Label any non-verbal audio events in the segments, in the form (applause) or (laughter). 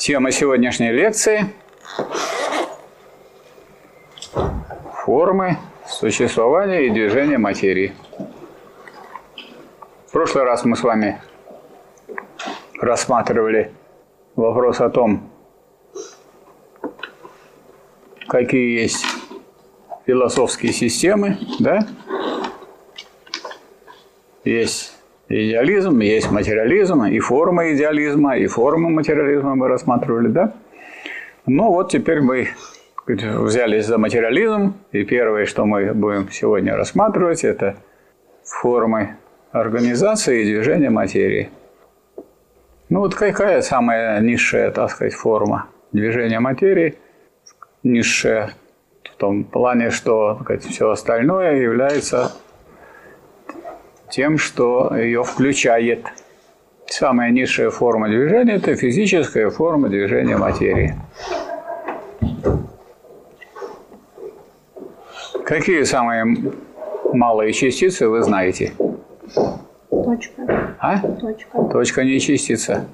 Тема сегодняшней лекции – формы существования и движения материи. В прошлый раз мы с вами рассматривали вопрос о том, какие есть философские системы, да? Есть идеализм, есть материализм, и формы идеализма, и формы материализма мы рассматривали, да? Ну вот теперь мы взялись за материализм, и первое, что мы будем сегодня рассматривать, это формы организации и движения материи. Ну вот какая самая низшая, так сказать, форма движения материи? Низшая в том плане, что сказать, все остальное является тем, что ее включает. Самая низшая форма движения – это физическая форма движения материи. Какие самые малые частицы вы знаете? Точка. А? Точка. Точка не частица.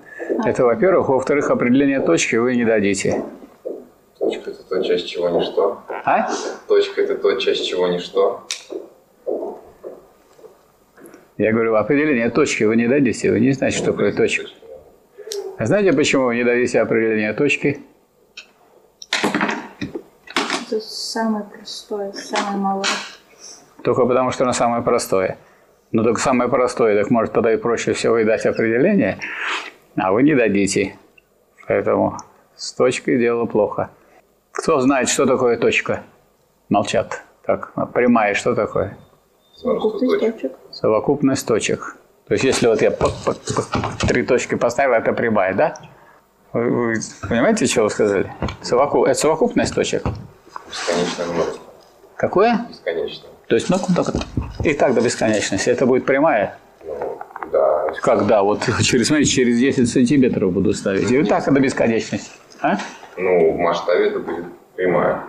Это, во-первых. Во-вторых, определение точки вы не дадите. Точка – это то, часть чего ничто. А? Точка – это то, часть чего ничто. Я говорю, определение точки вы не дадите, вы не знаете, что такое точка. А знаете, почему вы не дадите определение точки? Это самое простое, самое малое. Только потому, что оно самое простое. Но только самое простое, так может тогда и проще всего и дать определение, а вы не дадите. Поэтому с точкой дело плохо. Кто знает, что такое точка? Молчат. Так, а прямая что такое? Совокупность точек. Совокупность точек. То есть, если вот я три точки поставил, это прямая, да? Вы, вы понимаете, что вы сказали? Совоку... Это совокупность точек. Бесконечное множество. Какое? Бесконечное. То есть, ну, только и так до бесконечности. Это будет прямая. Ну, да. Когда? Вот (laughs) через, смотрите, через 10 сантиметров буду ставить. И вот так до бесконечности. А? Ну, в масштабе это будет прямая.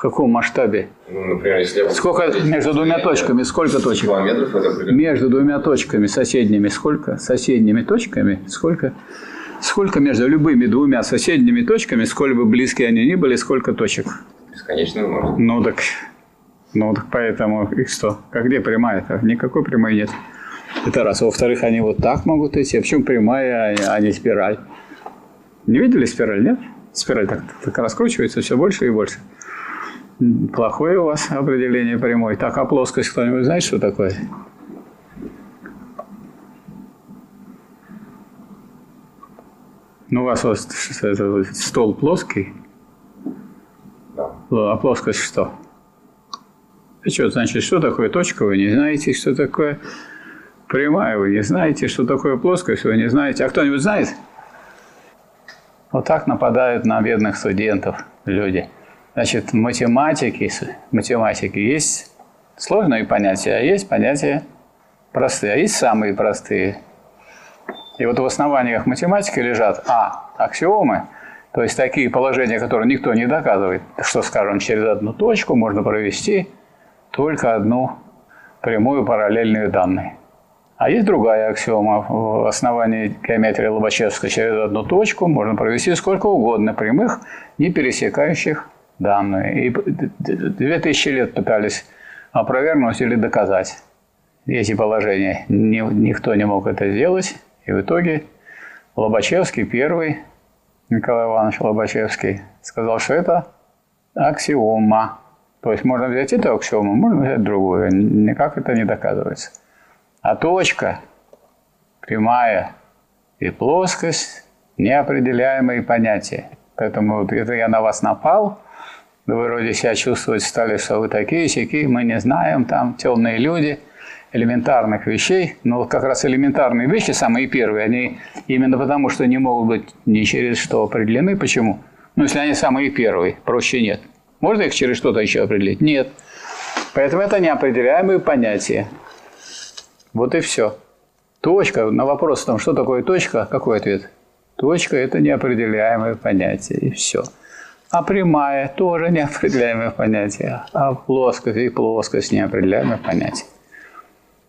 В каком масштабе? Ну, например, если я. Сколько между двумя точками? Сколько точек? Километров это будет... Между двумя точками соседними сколько? Соседними точками сколько? Сколько между любыми двумя соседними точками, сколь бы близкие они ни были, сколько точек? Бесконечное множество. Ну так, ну так поэтому их что? Как где прямая-то? Никакой прямой нет. Это раз. Во-вторых, они вот так могут идти. А почему прямая, а не- а не спираль? Не видели спираль, нет? Спираль так, так раскручивается все больше и больше. Плохое у вас (laughs) определение прямой. Так, а плоскость кто-нибудь знает, что такое? Ну, у вас вот стол плоский, Да. а плоскость что? И что, значит, что такое точка, вы не знаете, что такое прямая, вы не знаете, что такое плоскость, вы не знаете. А кто-нибудь знает? Вот так нападают на бедных студентов люди. Значит, математики, математики есть сложные понятия, а есть понятия простые, а есть самые простые. И вот в основаниях математики лежат а. аксиомы, то есть такие положения, которые никто не доказывает, что, скажем, через одну точку можно провести только одну прямую параллельную данной. А есть другая аксиома. В основании геометрии Лобачевской через одну точку можно провести сколько угодно прямых, не пересекающих данную. И д- д- две тысячи лет пытались опровергнуть или доказать эти положения. Ни- никто не мог это сделать. И в итоге Лобачевский первый, Николай Иванович Лобачевский, сказал, что это аксиома. То есть можно взять эту аксиому, можно взять другую. Никак это не доказывается. А точка, прямая и плоскость – неопределяемые понятия. Поэтому вот это я на вас напал, вы вроде себя чувствовать стали, что вы такие сякие, мы не знаем, там темные люди, элементарных вещей. Но вот как раз элементарные вещи, самые первые, они именно потому, что не могут быть ни через что определены. Почему? Ну, если они самые первые, проще нет. Можно их через что-то еще определить? Нет. Поэтому это неопределяемые понятия. Вот и все. Точка, на вопрос о том, что такое точка, какой ответ? Точка – это неопределяемое понятие, и все. А прямая – тоже неопределяемое понятие. А плоскость и плоскость – неопределяемое понятие.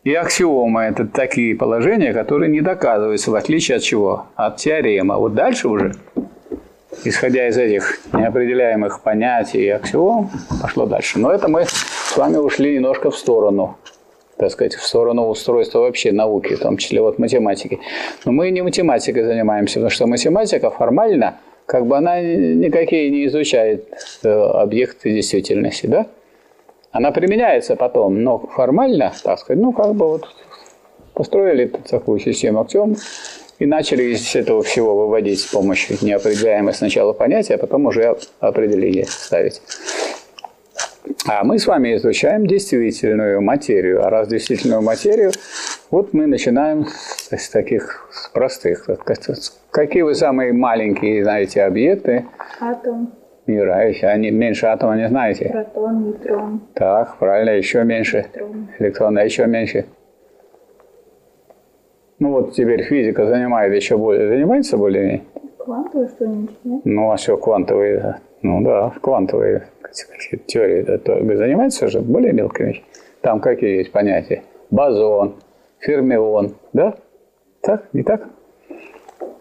И аксиома – это такие положения, которые не доказываются, в отличие от чего? От теоремы. Вот дальше уже исходя из этих неопределяемых понятий и аксиом, пошло дальше. Но это мы с вами ушли немножко в сторону, так сказать, в сторону устройства вообще науки, в том числе вот математики. Но мы не математикой занимаемся, потому что математика формально, как бы она никакие не изучает э, объекты действительности, да? Она применяется потом, но формально, так сказать, ну, как бы вот построили такую систему аксиом, и начали из этого всего выводить с помощью неопределяемых сначала понятия, а потом уже определение ставить. А мы с вами изучаем действительную материю. А раз действительную материю, вот мы начинаем с таких с простых. Какие вы самые маленькие знаете объекты? Атом, мира? Они меньше атома не знаете? протон, нейтрон, Так, правильно, еще меньше. электрон. Электрон, а еще меньше. Ну вот теперь физика занимает еще более, занимается более Квантовое что-нибудь, нет? Ну, а все квантовые, ну да, квантовые теории это то- занимаются же более мелкими. Там какие есть понятия? Бозон, фермион, да? Так, не так?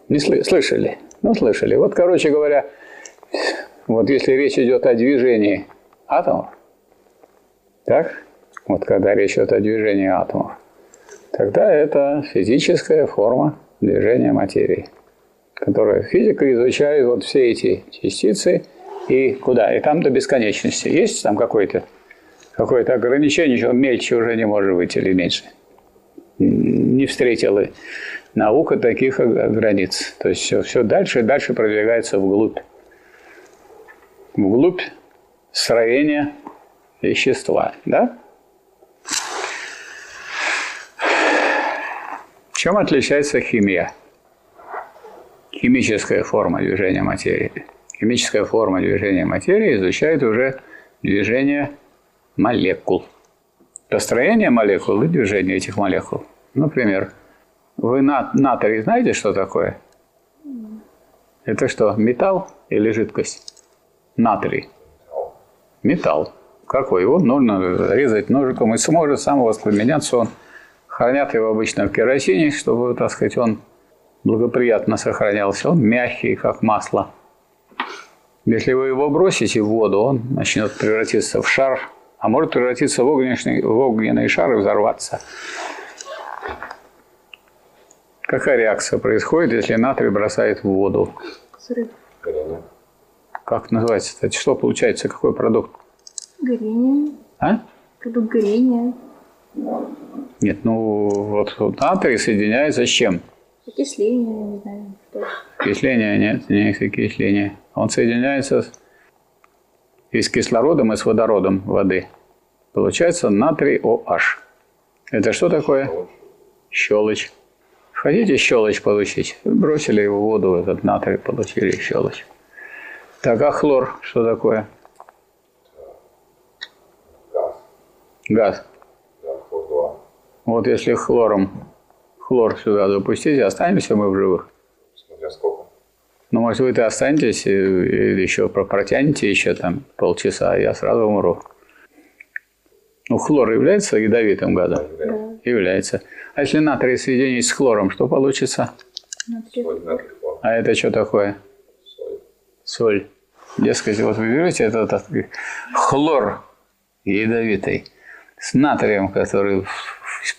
Не сли- слышали? Ну, слышали. Вот, короче говоря, вот если речь идет о движении атомов, так, вот когда речь идет о движении атомов, тогда это физическая форма движения материи, которая физика изучает вот все эти частицы и куда, и там до бесконечности. Есть там какое-то какое-то ограничение, что мельче уже не может быть или меньше. Не встретила наука таких границ. То есть все, все дальше и дальше продвигается вглубь. Вглубь строения вещества. Да? Чем отличается химия? Химическая форма движения материи. Химическая форма движения материи изучает уже движение молекул. Построение молекул и движение этих молекул. Например, вы на- натрий знаете, что такое? Это что, металл или жидкость? Натрий. Металл. Какой его? Нужно резать ножиком и сможет сам воспламеняться. Он хранят его обычно в керосине, чтобы, так сказать, он благоприятно сохранялся. Он мягкий, как масло. Если вы его бросите в воду, он начнет превратиться в шар, а может превратиться в огненный, в огненный шар и взорваться. Какая реакция происходит, если натрий бросает в воду? Взрыв. Горение. Как называется это? Что получается? Какой продукт? Горение. А? Продукт горения. Нет, ну вот вот натрий соединяется с чем? Окисление, не знаю, что. Кисление нет, не окисление. Он соединяется с- и с кислородом, и с водородом воды. Получается натрий OH. Это что такое? Щелочь. Хотите щелочь получить? Вы бросили его в воду, этот натрий, получили щелочь. Так, а хлор что такое? Газ. Газ. Хлор-2. Вот если хлором, хлор сюда допустить, останемся мы в живых. Смотря сколько. Ну, может, вы-то останетесь и, и еще про- протянете еще там полчаса, а я сразу умру. Ну, хлор является ядовитым газом? Да. Является. А если натрий соединить с хлором, что получится? Натрий. А это что такое? Соль. Соль. Дескать, вот вы берете этот, этот хлор ядовитый с натрием, который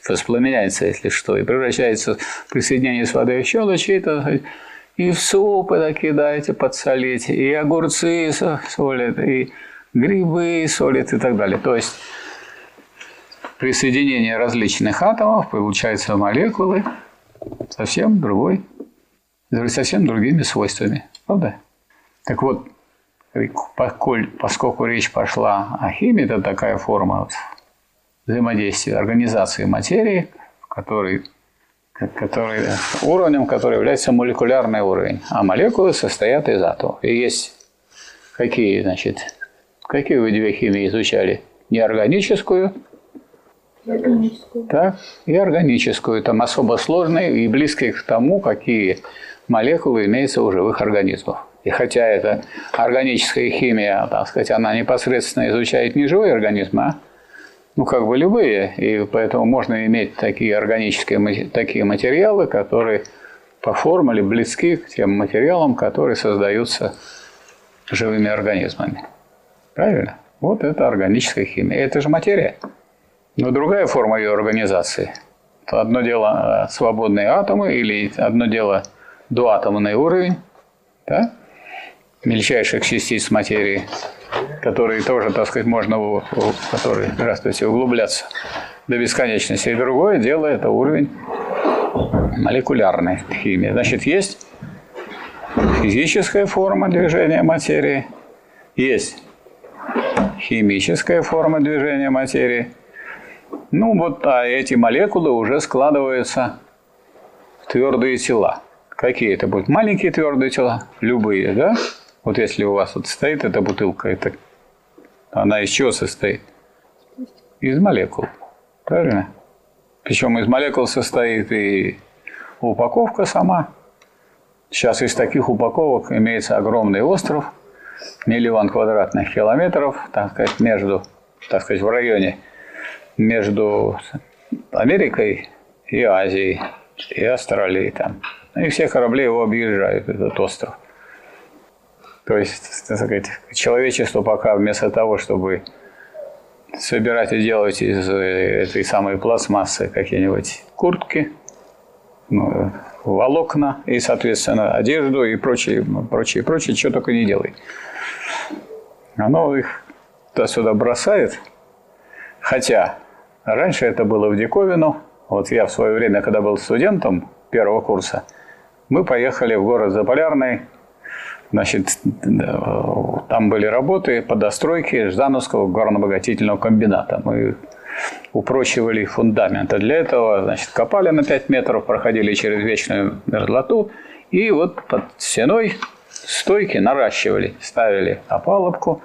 воспламеняется, если что, и превращается при соединении с водой в щелочь, и, в супы такие даете подсолить, и огурцы со- солят, и грибы солят и так далее. То есть при соединении различных атомов получаются молекулы совсем другой, совсем другими свойствами. Правда? Так вот, поскольку речь пошла о химии, это такая форма взаимодействия организации материи, в которой, ко- который, уровнем, который является молекулярный уровень. А молекулы состоят из атомов. И есть какие, значит, какие вы две химии изучали? Неорганическую, Органическую. так, и органическую. Там особо сложные и близкие к тому, какие молекулы имеются у живых организмов. И хотя это органическая химия, так сказать, она непосредственно изучает не живые организмы, а ну, как бы любые, и поэтому можно иметь такие органические такие материалы, которые по формуле близки к тем материалам, которые создаются живыми организмами. Правильно? Вот это органическая химия. Это же материя. Но другая форма ее организации. Одно дело э, свободные атомы или одно дело доатомный уровень, да? мельчайших частиц материи, которые тоже, так сказать, можно в, в которые, здравствуйте, углубляться до бесконечности. И другое дело – это уровень молекулярной химии. Значит, есть физическая форма движения материи, есть химическая форма движения материи. Ну вот, а эти молекулы уже складываются в твердые тела. Какие это будут? Маленькие твердые тела? Любые, да? Вот если у вас вот стоит эта бутылка, это, она из чего состоит? Из молекул. Правильно? Причем из молекул состоит и упаковка сама. Сейчас из таких упаковок имеется огромный остров, миллион квадратных километров, так сказать, между, так сказать, в районе между Америкой и Азией, и Австралией там. И все корабли его объезжают, этот остров. То есть, так сказать, человечество пока вместо того, чтобы собирать и делать из этой самой пластмассы какие-нибудь куртки, ну, волокна и, соответственно, одежду и прочее, прочее, прочее, что только не делай. Оно их туда-сюда бросает. Хотя раньше это было в диковину. Вот я в свое время, когда был студентом первого курса, мы поехали в город Заполярный. Значит, там были работы по достройке Ждановского горно-обогатительного комбината. Мы упрочивали фундамент. А для этого значит, копали на 5 метров, проходили через вечную мерзлоту и вот под стеной стойки наращивали, ставили опалубку,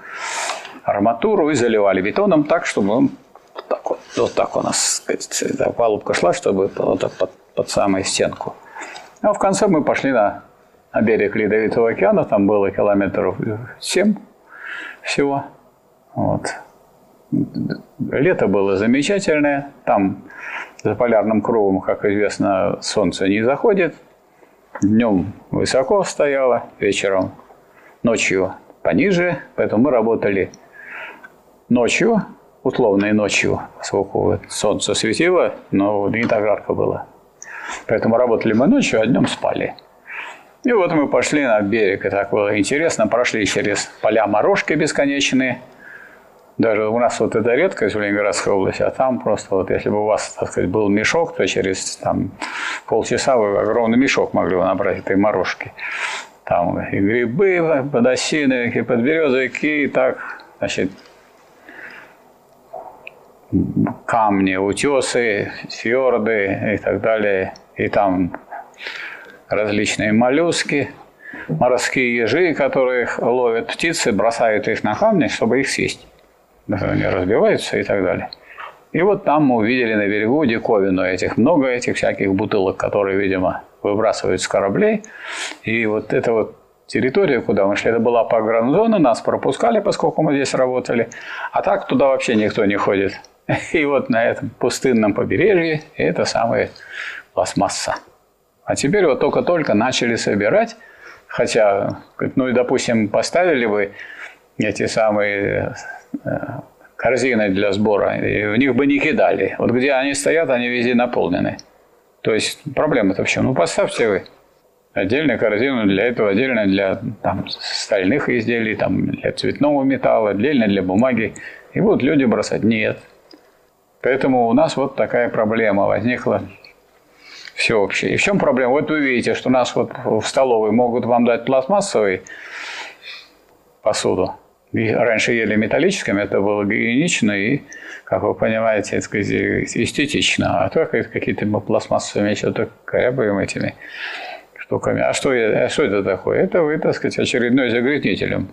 арматуру и заливали бетоном так, чтобы он так вот, вот так у нас сказать, опалубка шла, чтобы вот так под, под самую стенку. А в конце мы пошли на, на берег Ледовитого океана, там было километров 7 всего. Вот. Лето было замечательное. Там за полярным кругом, как известно, солнце не заходит. Днем высоко стояло, вечером, ночью пониже. Поэтому мы работали ночью, условной ночью, поскольку солнце светило, но не так жарко было. Поэтому работали мы ночью, а днем спали. И вот мы пошли на берег, и так было интересно, прошли через поля морожки бесконечные – даже у нас вот это редкость в Ленинградской области, а там просто вот если бы у вас, так сказать, был мешок, то через там, полчаса вы огромный мешок могли бы набрать этой морожки. Там и грибы, подосины, и подберезовики, и так, значит, камни, утесы, фьорды и так далее. И там различные моллюски, морские ежи, которые ловят птицы, бросают их на камни, чтобы их съесть они разбиваются и так далее. И вот там мы увидели на берегу диковину этих, много этих всяких бутылок, которые, видимо, выбрасывают с кораблей. И вот эта вот территория, куда мы шли, это была погранзона, нас пропускали, поскольку мы здесь работали. А так туда вообще никто не ходит. (laughs) И вот на этом пустынном побережье это самая пластмасса. А теперь вот только-только начали собирать, хотя, ну и, допустим, поставили бы эти самые Э, корзины для сбора, и в них бы не кидали. Вот где они стоят, они везде наполнены. То есть проблема-то в чем? Ну, поставьте вы отдельную корзину для этого, отдельно для там, стальных изделий, там, для цветного металла, отдельно для бумаги. И будут люди бросать. Нет. Поэтому у нас вот такая проблема возникла всеобщая. И в чем проблема? Вот вы видите, что нас вот в столовой могут вам дать пластмассовый посуду, раньше ели металлическими, это было гигиенично и, как вы понимаете, эстетично. А то какие-то пластмассовыми что-то корябаем этими штуками. А что, а что это такое? Это вы, так сказать, очередной загрязнителем.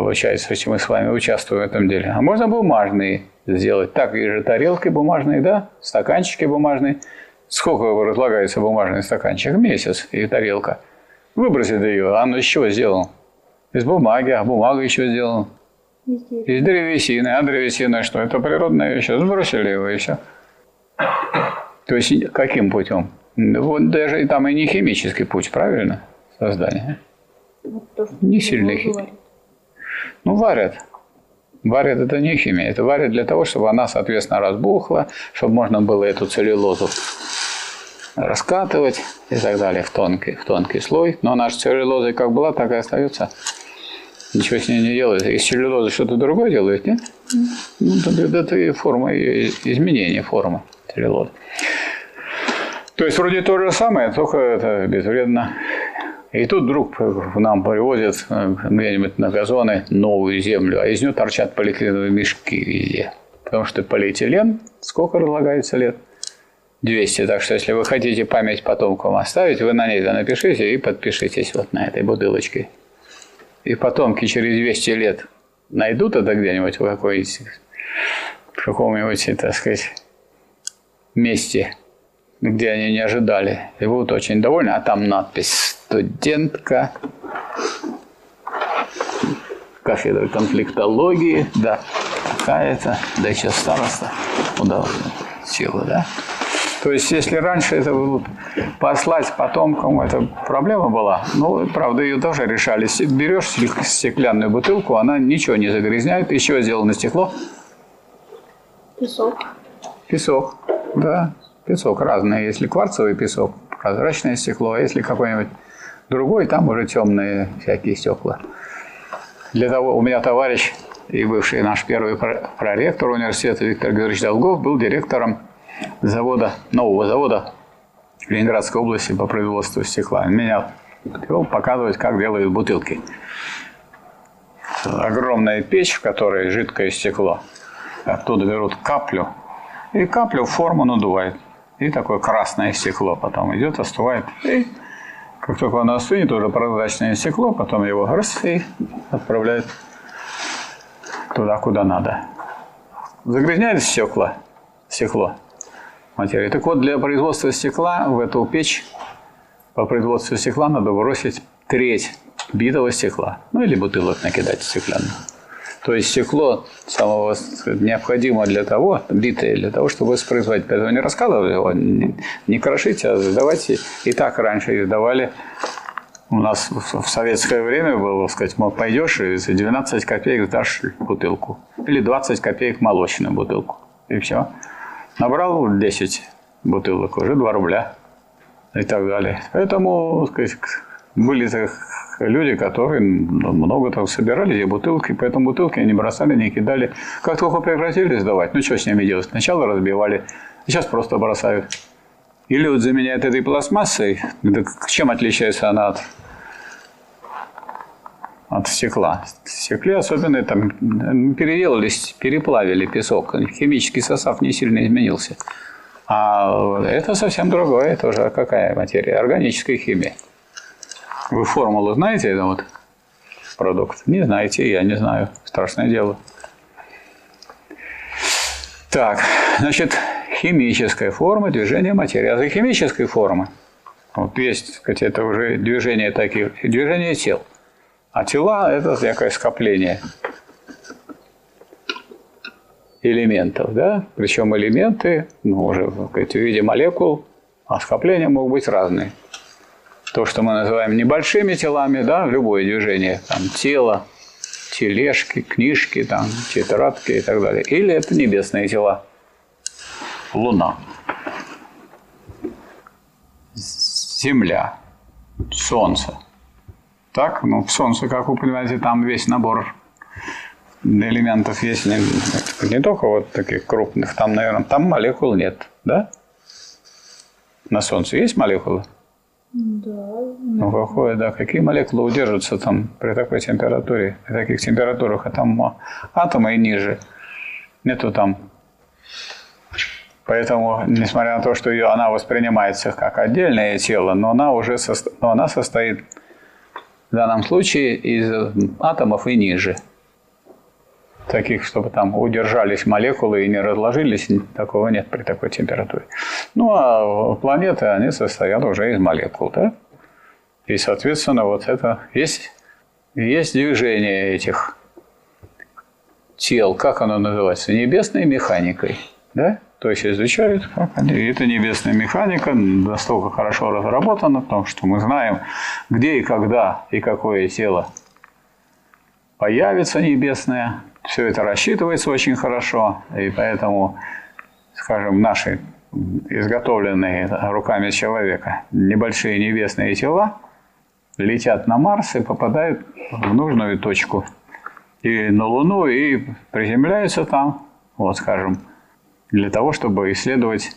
Получается, если мы с вами участвуем в этом деле. А можно бумажные сделать. Так и же тарелки бумажные, да? Стаканчики бумажные. Сколько разлагается бумажный стаканчик? Месяц и тарелка. Выбросит ее, а оно из чего сделано? Из бумаги, а бумага еще сделана. Из древесины. А древесина что? Это природная вещь. Сбросили его и все. То есть каким путем? Ну, Вот даже и там и не химический путь, правильно? Создание. Вот то, что Не говорил. химия. Ну, варят. Варят это не химия. Это варят для того, чтобы она, соответственно, разбухла, чтобы можно было эту целлюлозу раскатывать и так далее в тонкий, в тонкий слой. Но же целлюлоза как была, так и остается. Ничего с ней не делают. Из целлюлозы что-то другое делают, нет? Ну, это и форма, и изменение формы целлюлозы. То есть вроде то же самое, только это безвредно. И тут вдруг нам привозят э, где-нибудь на газоны новую землю, а из нее торчат полиэтиленовые мешки везде. Потому что полиэтилен, сколько разлагается лет? 200. Так что если вы хотите память потомкам оставить, вы на ней это напишите и подпишитесь вот на этой бутылочке. И потомки через 200 лет найдут это где-нибудь в какой-нибудь, в каком-нибудь, так сказать, месте, где они не ожидали, и будут очень довольны. А там надпись «Студентка кафедры конфликтологии», да, какая-то, да еще староста, сила, да. То есть, если раньше это было послать потомкам, это проблема была, ну, правда, ее тоже решали. Берешь стек- стеклянную бутылку, она ничего не загрязняет, чего сделано стекло? Песок. Песок, да, песок разный. Если кварцевый песок, прозрачное стекло, а если какой-нибудь другой, там уже темные всякие стекла. Для того, у меня товарищ и бывший наш первый про- проректор университета Виктор Георгиевич Долгов был директором завода, нового завода Ленинградской области по производству стекла. Меня вел показывать, как делают бутылки. Огромная печь, в которой жидкое стекло. Оттуда берут каплю, и каплю в форму надувают. И такое красное стекло потом идет, остывает. И как только оно остынет, уже прозрачное стекло, потом его раз и отправляют туда, куда надо. Загрязняет стекла, стекло материя. Так вот, для производства стекла в эту печь по производству стекла надо бросить треть битого стекла. Ну, или бутылок накидать стеклянных. То есть стекло самого сказать, необходимо для того, битое для того, чтобы воспроизводить. Поэтому не раскалывать его, не, не крошить, а сдавайте. И так раньше издавали. У нас в советское время было, сказать, мол, пойдешь и за 12 копеек сдашь бутылку. Или 20 копеек молочную бутылку. И все. Набрал 10 бутылок, уже 2 рубля. И так далее. Поэтому, сказать, были так люди, которые ну, много там собирали эти бутылки, поэтому бутылки они бросали, не кидали. Как только прекратили сдавать, ну что с ними делать? Сначала разбивали, сейчас просто бросают. Или вот заменяют этой пластмассой. Да к- чем отличается она от, от стекла? В особенно там м, переделали, с- переплавили песок. Химический состав не сильно изменился. А это совсем другое, это уже какая материя? Органическая химия. Вы формулу знаете это вот продукт? Не знаете, я не знаю. Страшное дело. Так, значит, химическая форма движения материи. А за химической формы вот есть, так сказать, это уже движение таких, движение тел. А тела – это некое скопление элементов, да? Причем элементы, ну, уже сказать, в виде молекул, а скопления могут быть разные. То, что мы называем небольшими телами, да, любое движение, там, тело, тележки, книжки, там, тетрадки и так далее. Или это небесные тела. Луна. Земля. Солнце. Так, ну, Солнце, как вы понимаете, там весь набор элементов есть не, не только вот таких крупных, там, наверное, там молекул нет, да? На Солнце есть молекулы? Да. Ну, да, какие молекулы удержатся там при такой температуре, при таких температурах, а там атомы и ниже. Нету там. Поэтому, несмотря на то, что ее, она воспринимается как отдельное тело, но она уже состо- но она состоит в данном случае из атомов и ниже. Таких, чтобы там удержались молекулы и не разложились, такого нет при такой температуре. Ну, а планеты, они состоят уже из молекул, да? И, соответственно, вот это есть, есть движение этих тел, как оно называется, небесной механикой, да? То есть изучают, как они. И эта небесная механика настолько хорошо разработана, потому что мы знаем, где и когда и какое тело появится небесное. Все это рассчитывается очень хорошо, и поэтому, скажем, наши изготовленные руками человека небольшие небесные тела летят на Марс и попадают в нужную точку. И на Луну, и приземляются там, вот скажем, для того, чтобы исследовать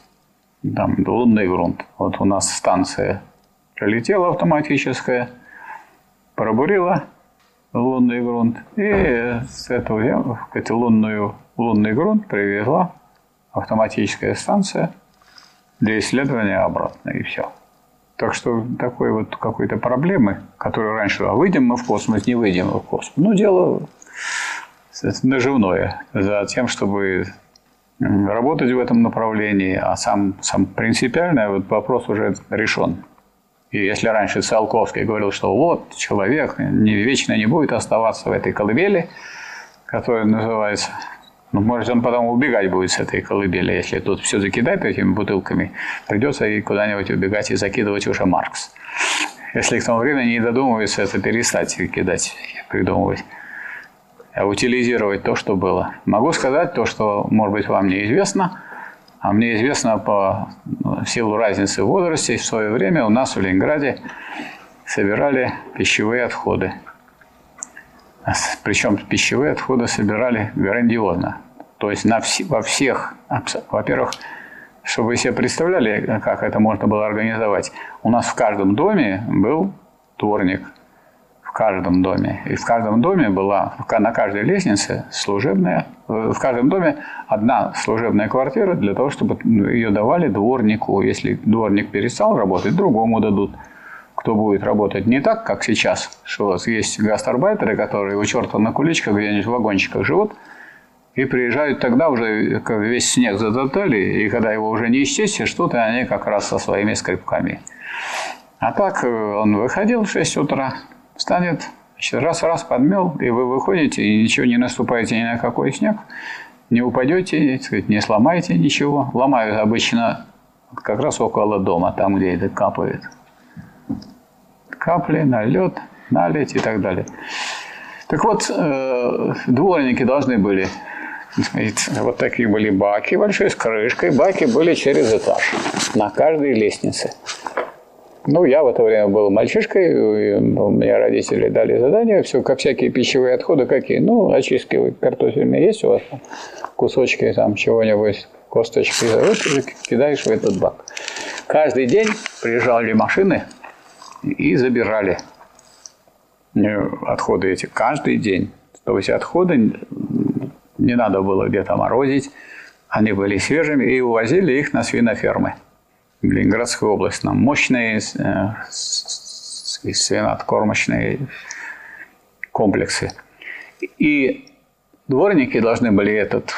там, лунный грунт. Вот у нас станция пролетела автоматическая, пробурила лунный грунт, и с этого эту лунную, лунный грунт привезла автоматическая станция для исследования обратно, и все. Так что такой вот какой-то проблемы, которую раньше, а выйдем мы в космос, не выйдем мы в космос. Ну, дело наживное за тем, чтобы работать в этом направлении, а сам, сам принципиальный вот вопрос уже решен. И если раньше Циолковский говорил, что вот человек не, вечно не будет оставаться в этой колыбели, которая называется ну, может, он потом убегать будет с этой колыбели, если тут все закидать этими бутылками, придется и куда-нибудь убегать и закидывать уже Маркс. Если к тому времени не додумывается это перестать кидать, придумывать, а утилизировать то, что было. Могу сказать то, что, может быть, вам неизвестно, а мне известно по ну, силу разницы в возрасте, в свое время у нас в Ленинграде собирали пищевые отходы. Причем пищевые отходы собирали грандиозно. То есть на вс- во всех, во-первых, чтобы вы себе представляли, как это можно было организовать, у нас в каждом доме был дворник. Каждом доме. И в каждом доме была, на каждой лестнице служебная, в каждом доме одна служебная квартира для того, чтобы ее давали дворнику. Если дворник перестал работать, другому дадут кто будет работать не так, как сейчас, что у вас есть гастарбайтеры, которые у черта на куличках где-нибудь в вагончиках живут, и приезжают тогда уже, весь снег затоптали, и когда его уже не исчесть, что-то они как раз со своими скрипками. А так э, он выходил в 6 утра, встанет, раз-раз подмел, и вы выходите, и ничего не наступаете ни на какой снег, не упадете, сказать, не сломаете ничего. Ломают обычно как раз около дома, там, где это капает капли, на лед, налить и так далее. Так вот, э, дворники должны были, вот такие были баки большие с крышкой, баки были через этаж на каждой лестнице. Ну, я в это время был мальчишкой, у меня родители дали задание, все, как всякие пищевые отходы, какие, ну, очистки картофельные есть у вас, там, кусочки там чего-нибудь, косточки, вот кидаешь в этот бак. Каждый день приезжали машины, и забирали э, отходы эти каждый день. То есть отходы не надо было где-то морозить, они были свежими и увозили их на свинофермы. В Ленинградской области там мощные э, комплексы. И дворники должны были этот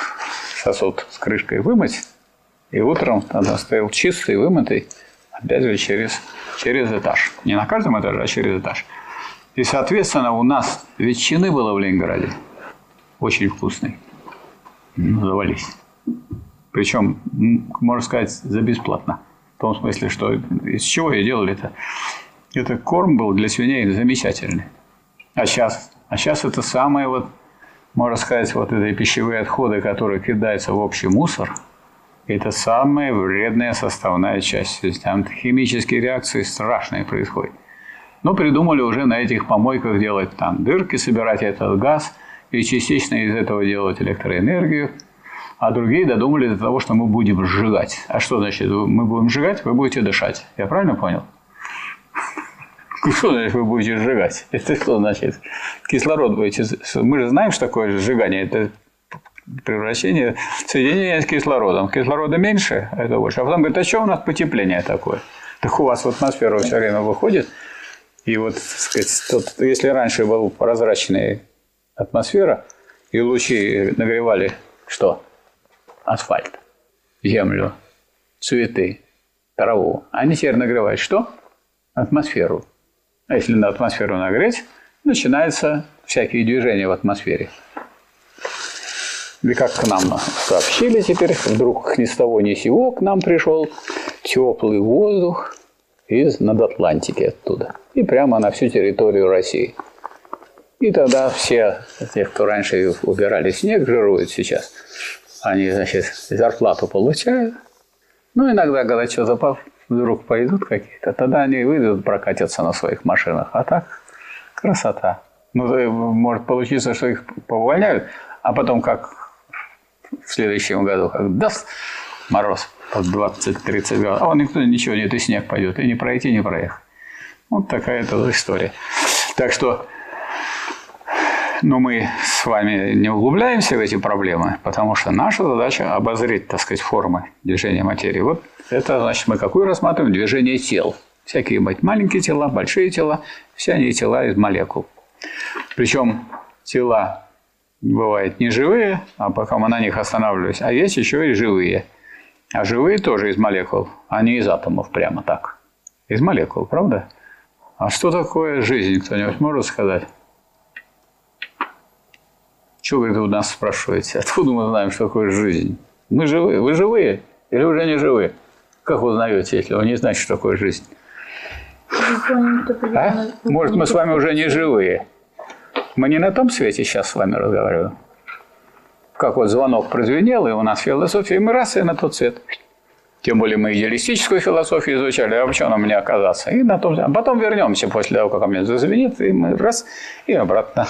сосуд с крышкой вымыть, и утром тогда стоял чистый, вымытый, опять же через через этаж. Не на каждом этаже, а через этаж. И, соответственно, у нас ветчины было в Ленинграде. Очень вкусной. Завались. Причем, можно сказать, за бесплатно. В том смысле, что из чего ее делали это? Корм был для свиней замечательный. А сейчас? А сейчас это самое вот, можно сказать, вот эти пищевые отходы, которые кидаются в общий мусор – это самая вредная составная часть. То есть там химические реакции страшные происходят. Но придумали уже на этих помойках делать там дырки, собирать этот газ и частично из этого делать электроэнергию. А другие додумали до того, что мы будем сжигать. А что значит, мы будем сжигать, вы будете дышать. Я правильно понял? Что значит, вы будете сжигать? Это что значит? Кислород будете... Мы же знаем, что такое сжигание. Это превращение соединения с кислородом. Кислорода меньше, а это больше. А потом говорит, а что у нас потепление такое? Так у вас в атмосферу все время выходит. И вот, так сказать, тут, если раньше была прозрачная атмосфера, и лучи нагревали что? Асфальт, землю, цветы, траву. Они теперь нагревают что? Атмосферу. А если на атмосферу нагреть, начинаются всякие движения в атмосфере. И как к нам сообщили теперь, вдруг ни с того ни сего к нам пришел теплый воздух из над Атлантики оттуда. И прямо на всю территорию России. И тогда все те, кто раньше убирали снег, жируют сейчас. Они, значит, зарплату получают. Ну, иногда, когда что-то вдруг пойдут какие-то, тогда они выйдут, прокатятся на своих машинах. А так, красота. Ну, может получиться, что их повольняют, а потом как в следующем году, как даст мороз под 20-30 градусов, а он никто ничего нет, и снег пойдет, и не пройти, не проехать. Вот такая это история. Так что, но мы с вами не углубляемся в эти проблемы, потому что наша задача обозреть, так сказать, формы движения материи. Вот это значит, мы какую рассматриваем? Движение тел. Всякие маленькие тела, большие тела, все они тела из молекул. Причем тела бывают не живые, а пока мы на них останавливаемся, а есть еще и живые. А живые тоже из молекул, а не из атомов прямо так. Из молекул, правда? А что такое жизнь, кто-нибудь может сказать? Чего вы у нас спрашиваете? Откуда мы знаем, что такое жизнь? Мы живые. Вы живые или уже не живые? Как вы узнаете, если вы не знаете, что такое жизнь? А? Может, мы с вами уже не живые? Мы не на том свете сейчас с вами разговариваем. Как вот звонок прозвенел, и у нас философия, и мы раз и на тот свет. Тем более мы идеалистическую философию изучали, а почему нам не оказаться? И на том, а потом вернемся после того, как у меня зазвенит, и мы раз, и обратно.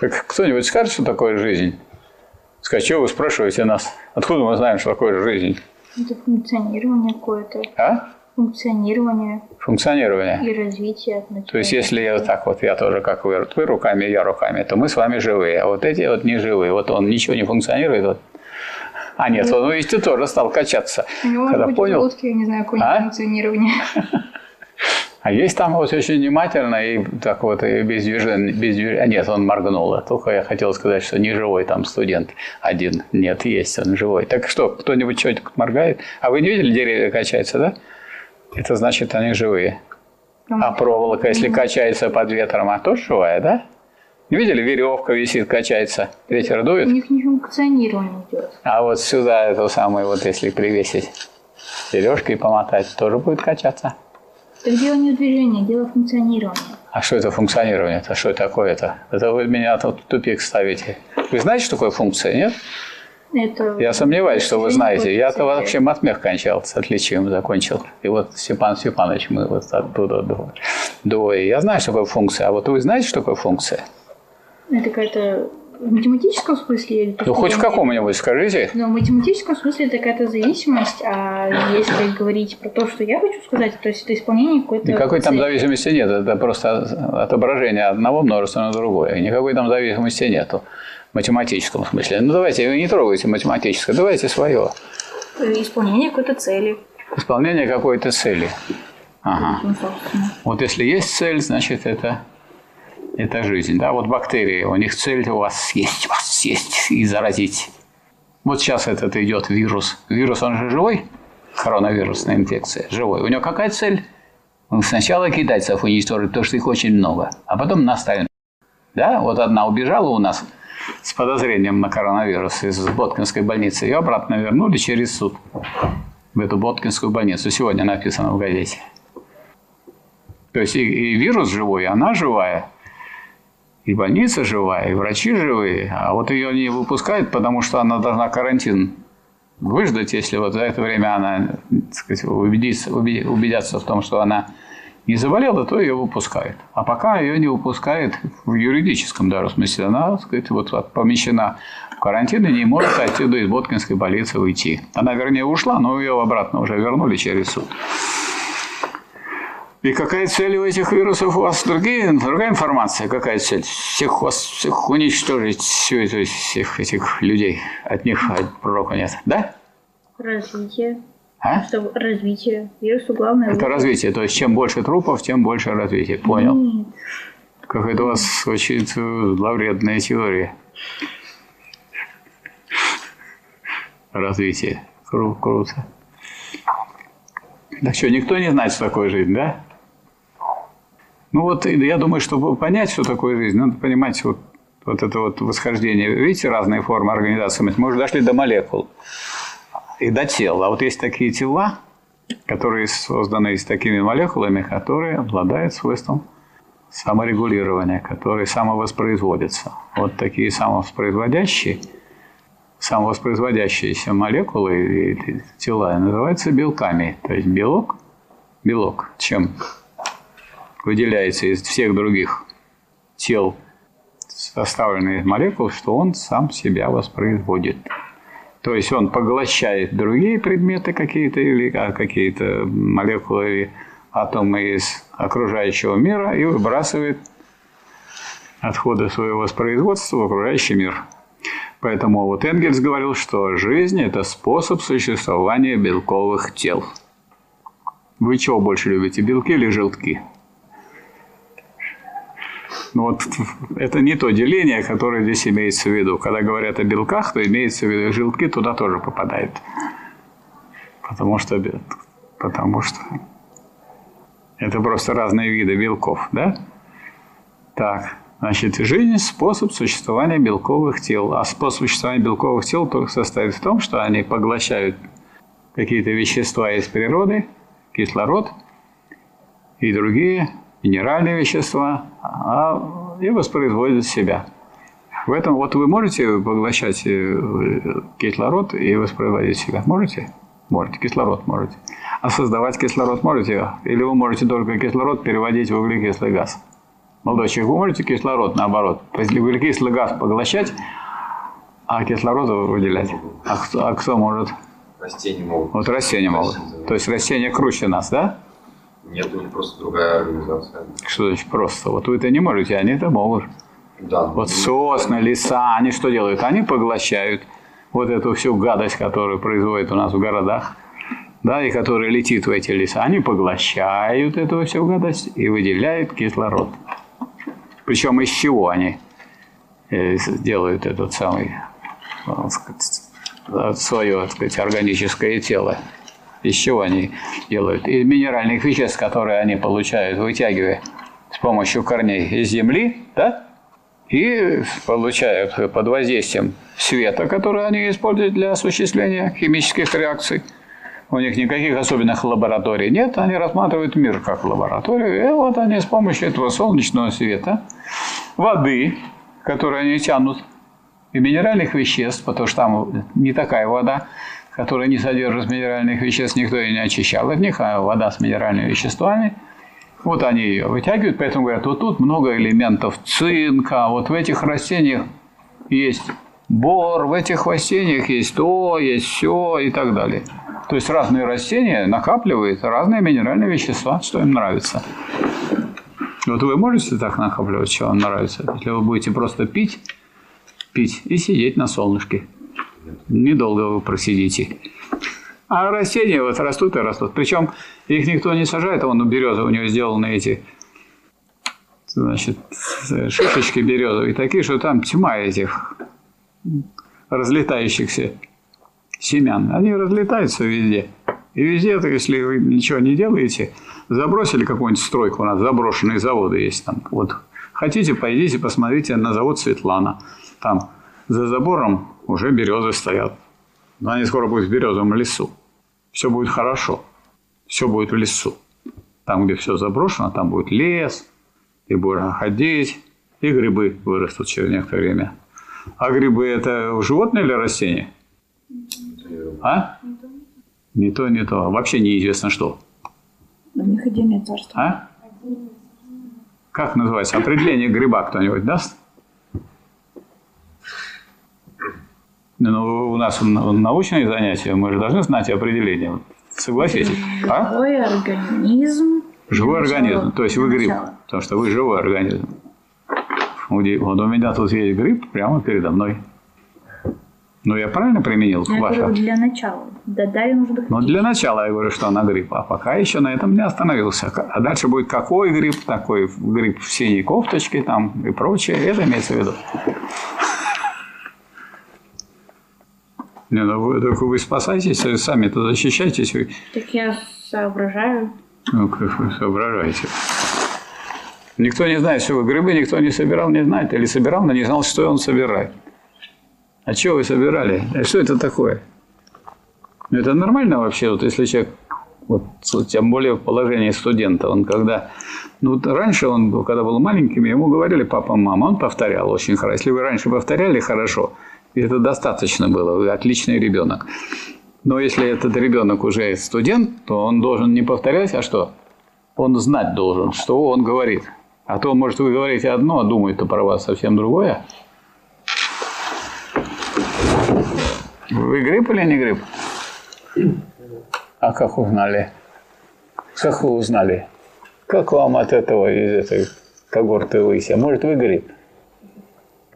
Кто-нибудь скажет, что такое жизнь? Скажет, что вы спрашиваете нас? Откуда мы знаем, что такое жизнь? Это функционирование какое-то. А? Функционирование. Функционирование. И развитие. То есть, если я так вот, я тоже как вы, вы руками, я руками, то мы с вами живые, а вот эти вот не живые. Вот он ничего не функционирует, вот а нет, он, видите, тоже стал качаться. У него Когда может понял. быть я не знаю, какое А? функционирование. (laughs) А есть там вот очень внимательно и так вот и без движения, без движения. А нет, он моргнул. Только я хотел сказать, что не живой там студент один. Нет, есть он живой. Так что, кто-нибудь что-нибудь моргает? А вы не видели, деревья качаются, да? Это значит, они живые. А проволока, если качается под ветром, а тоже живая, да? Не видели, веревка висит, качается, ветер У дует. них не функционирование идет. А вот сюда эту самую, вот если привесить сережкой помотать, тоже будет качаться. Так дело не в движении, дело в функционировании. А что это функционирование? Это что такое-то? Это вы меня тут в тупик ставите. Вы знаете, что такое функция, нет? Это Я сомневаюсь, что вы знаете. Я-то вообще матмех кончал, с отличием закончил. И вот Степан Степанович, мы вот оттуда до, до. Я знаю, что такое функция. А вот вы знаете, что такое функция? Это какая-то в математическом смысле или Ну, хоть в каком-нибудь скажите. Но в математическом смысле это какая-то зависимость, а если говорить про то, что я хочу сказать, то есть это исполнение какой-то... Никакой там зависимости нет. Это просто отображение одного множества на другое. Никакой там зависимости нету в математическом смысле. Ну, давайте, вы не трогайте математическое, давайте свое. Исполнение какой-то цели. Исполнение какой-то цели. Ага. Ну. Вот если есть цель, значит это, это жизнь. Да? Вот бактерии, у них цель у вас съесть, вас съесть и заразить. Вот сейчас этот идет вирус. Вирус, он же живой? Коронавирусная инфекция. Живой. У него какая цель? Сначала китайцев уничтожить, потому что их очень много, а потом нас ставим. Да, вот одна убежала у нас с подозрением на коронавирус из Боткинской больницы. Ее обратно вернули через суд в эту Боткинскую больницу. Сегодня написано в газете. То есть и, и вирус живой, и она живая, и больница живая, и врачи живые. А вот ее не выпускают, потому что она должна карантин выждать, если вот за это время она, так сказать, убедится, убе- убедятся в том, что она не заболела, то ее выпускают. А пока ее не выпускают в юридическом даже смысле. Она, так сказать, вот помещена в карантин и не может отсюда из Боткинской больницы уйти. Она, вернее, ушла, но ее обратно уже вернули через суд. И какая цель у этих вирусов у вас? Другие, другая информация. Какая цель? Всех вас всех уничтожить, всю эту, всех этих людей. От них пророка нет. Да? Развитие. А? Что развитие. Вирусу главное... Это развитие. То есть, чем больше трупов, тем больше развития. Понял. Нет. Как это у вас очень зловредная теория. Развитие. Кру- круто. Так что, никто не знает, что такое жизнь, да? Ну вот, я думаю, чтобы понять, что такое жизнь, надо понимать вот, вот это вот восхождение, видите, разные формы организации, мы уже дошли до молекул и до тел. А вот есть такие тела, которые созданы с такими молекулами, которые обладают свойством саморегулирования, которые самовоспроизводятся. Вот такие самовоспроизводящие, самовоспроизводящиеся молекулы и тела называются белками. То есть белок, белок, чем выделяется из всех других тел, составленных из молекул, что он сам себя воспроизводит. То есть он поглощает другие предметы какие-то или а, какие-то молекулы или атомы из окружающего мира и выбрасывает отходы своего воспроизводства в окружающий мир. Поэтому вот Энгельс говорил, что жизнь – это способ существования белковых тел. Вы чего больше любите, белки или желтки? Ну вот (laughs) это не то деление, которое здесь имеется в виду. Когда говорят о белках, то имеется в виду желтки туда тоже попадают. Потому что, потому что это просто разные виды белков, да? Так, значит, жизнь – способ существования белковых тел. А способ существования белковых тел только состоит в том, что они поглощают какие-то вещества из природы, кислород и другие минеральные вещества, а, и воспроизводят себя. В этом вот вы можете поглощать э, кислород и воспроизводить себя? Можете? Можете. Кислород можете. А создавать кислород можете? Или вы можете только кислород переводить в углекислый газ? Молодой человек, вы можете кислород наоборот? То есть углекислый газ поглощать, а кислород выделять? А кто, а кто может? Растения могут. Вот растения могут. То есть растения круче нас, да? Нет, у них просто другая организация. Что значит просто? Вот вы это не можете, они это могут. Да. Вот сосны, леса, они что делают? Они поглощают вот эту всю гадость, которую производят у нас в городах, да, и которая летит в эти леса. Они поглощают эту всю гадость и выделяют кислород. Причем из чего они э, делают этот самый, так сказать, свое так сказать, органическое тело? Из чего они делают? Из минеральных веществ, которые они получают, вытягивая с помощью корней из земли, да? И получают под воздействием света, который они используют для осуществления химических реакций. У них никаких особенных лабораторий нет, они рассматривают мир как лабораторию, и вот они с помощью этого солнечного света, воды, которую они тянут, и минеральных веществ, потому что там не такая вода, которая не содержит минеральных веществ, никто ее не очищал от них, а вода с минеральными веществами. Вот они ее вытягивают, поэтому говорят, вот тут много элементов цинка, вот в этих растениях есть бор, в этих растениях есть то, есть все и так далее. То есть разные растения накапливают разные минеральные вещества, что им нравится. Вот вы можете так накапливать, что вам нравится, если вы будете просто пить, пить и сидеть на солнышке. Недолго вы просидите. А растения вот растут и растут. Причем их никто не сажает, а он у у него сделаны эти значит, шишечки березовые такие, что там тьма этих разлетающихся семян. Они разлетаются везде. И везде, если вы ничего не делаете, забросили какую-нибудь стройку, у нас заброшенные заводы есть там. Вот хотите, пойдите, посмотрите на завод Светлана. Там за забором уже березы стоят. Но они скоро будут в березовом лесу. Все будет хорошо. Все будет в лесу. Там, где все заброшено, там будет лес, и будешь ходить, и грибы вырастут через некоторое время. А грибы – это животные или растения? А? Не то, не то. Вообще неизвестно что. У них отдельное царство. А? Как называется? Определение гриба кто-нибудь даст? Ну, у нас научные занятия, мы же должны знать определение. Согласитесь? А? Живой организм. Живой организм, то есть вы гриб, потому что вы живой организм. Вот у меня тут есть гриб прямо передо мной. Ну, я правильно применил Я ваше? говорю, для начала. Да, далее нужно доходить. Ну, для начала я говорю, что она гриб, а пока еще на этом не остановился. А дальше будет какой гриб, такой гриб в синей кофточке там и прочее. Это имеется в виду. Не, ну вы, только вы спасайтесь, сами-то защищайтесь, вы Так я соображаю. ну, как вы соображаете. Никто не знает, что вы грибы, никто не собирал, не знает. Или собирал, но не знал, что он собирает. А что вы собирали? А что это такое? Ну, это нормально вообще, вот если человек, вот, тем более в положении студента, он когда... Ну, вот раньше он, когда был маленьким, ему говорили папа, мама, он повторял очень хорошо. Если вы раньше повторяли хорошо, это достаточно было, вы отличный ребенок. Но если этот ребенок уже студент, то он должен не повторять, а что? Он знать должен, что он говорит. А то, может, вы говорите одно, а думает про вас совсем другое. Вы грипп или не грипп? А как узнали? Как вы узнали? Как вам от этого, из этой когорты выйти? А может, вы грипп?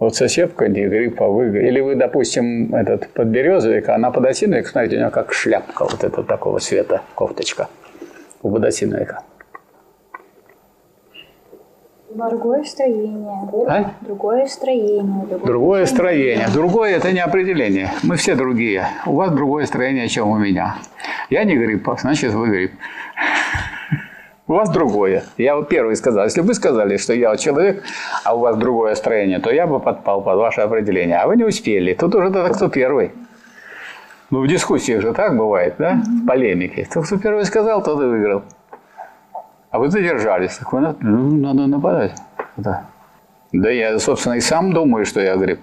Вот соседка не грипп, а вы... Или вы, допустим, этот подберезовик, а на подосиновик, смотрите, у него как шляпка вот эта такого цвета, кофточка у подосиновика. Другое строение. А? Другое строение. Другое строение. Другое – это не определение. Мы все другие. У вас другое строение, чем у меня. Я не грипп, значит, вы грипп. У вас другое. Я вот первый сказал. Если бы вы сказали, что я человек, а у вас другое строение, то я бы подпал под ваше определение. А вы не успели. Тут уже тогда кто первый. Ну, в дискуссиях же так бывает, да? В полемике. Кто, кто первый сказал, тот и выиграл. А вы задержались. Так вы, ну, надо нападать. Да. да я, собственно, и сам думаю, что я грипп.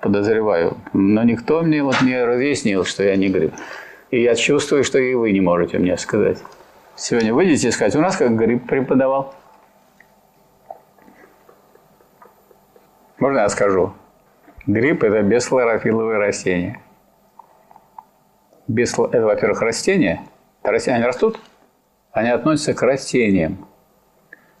Подозреваю. Но никто мне вот не разъяснил, что я не грипп. И я чувствую, что и вы не можете мне сказать. Сегодня выйдете сказать, у нас как грипп преподавал. Можно я скажу? Грипп – это бесхлорофиловые растения. Без, это, во-первых, растения. Растения они растут, они относятся к растениям,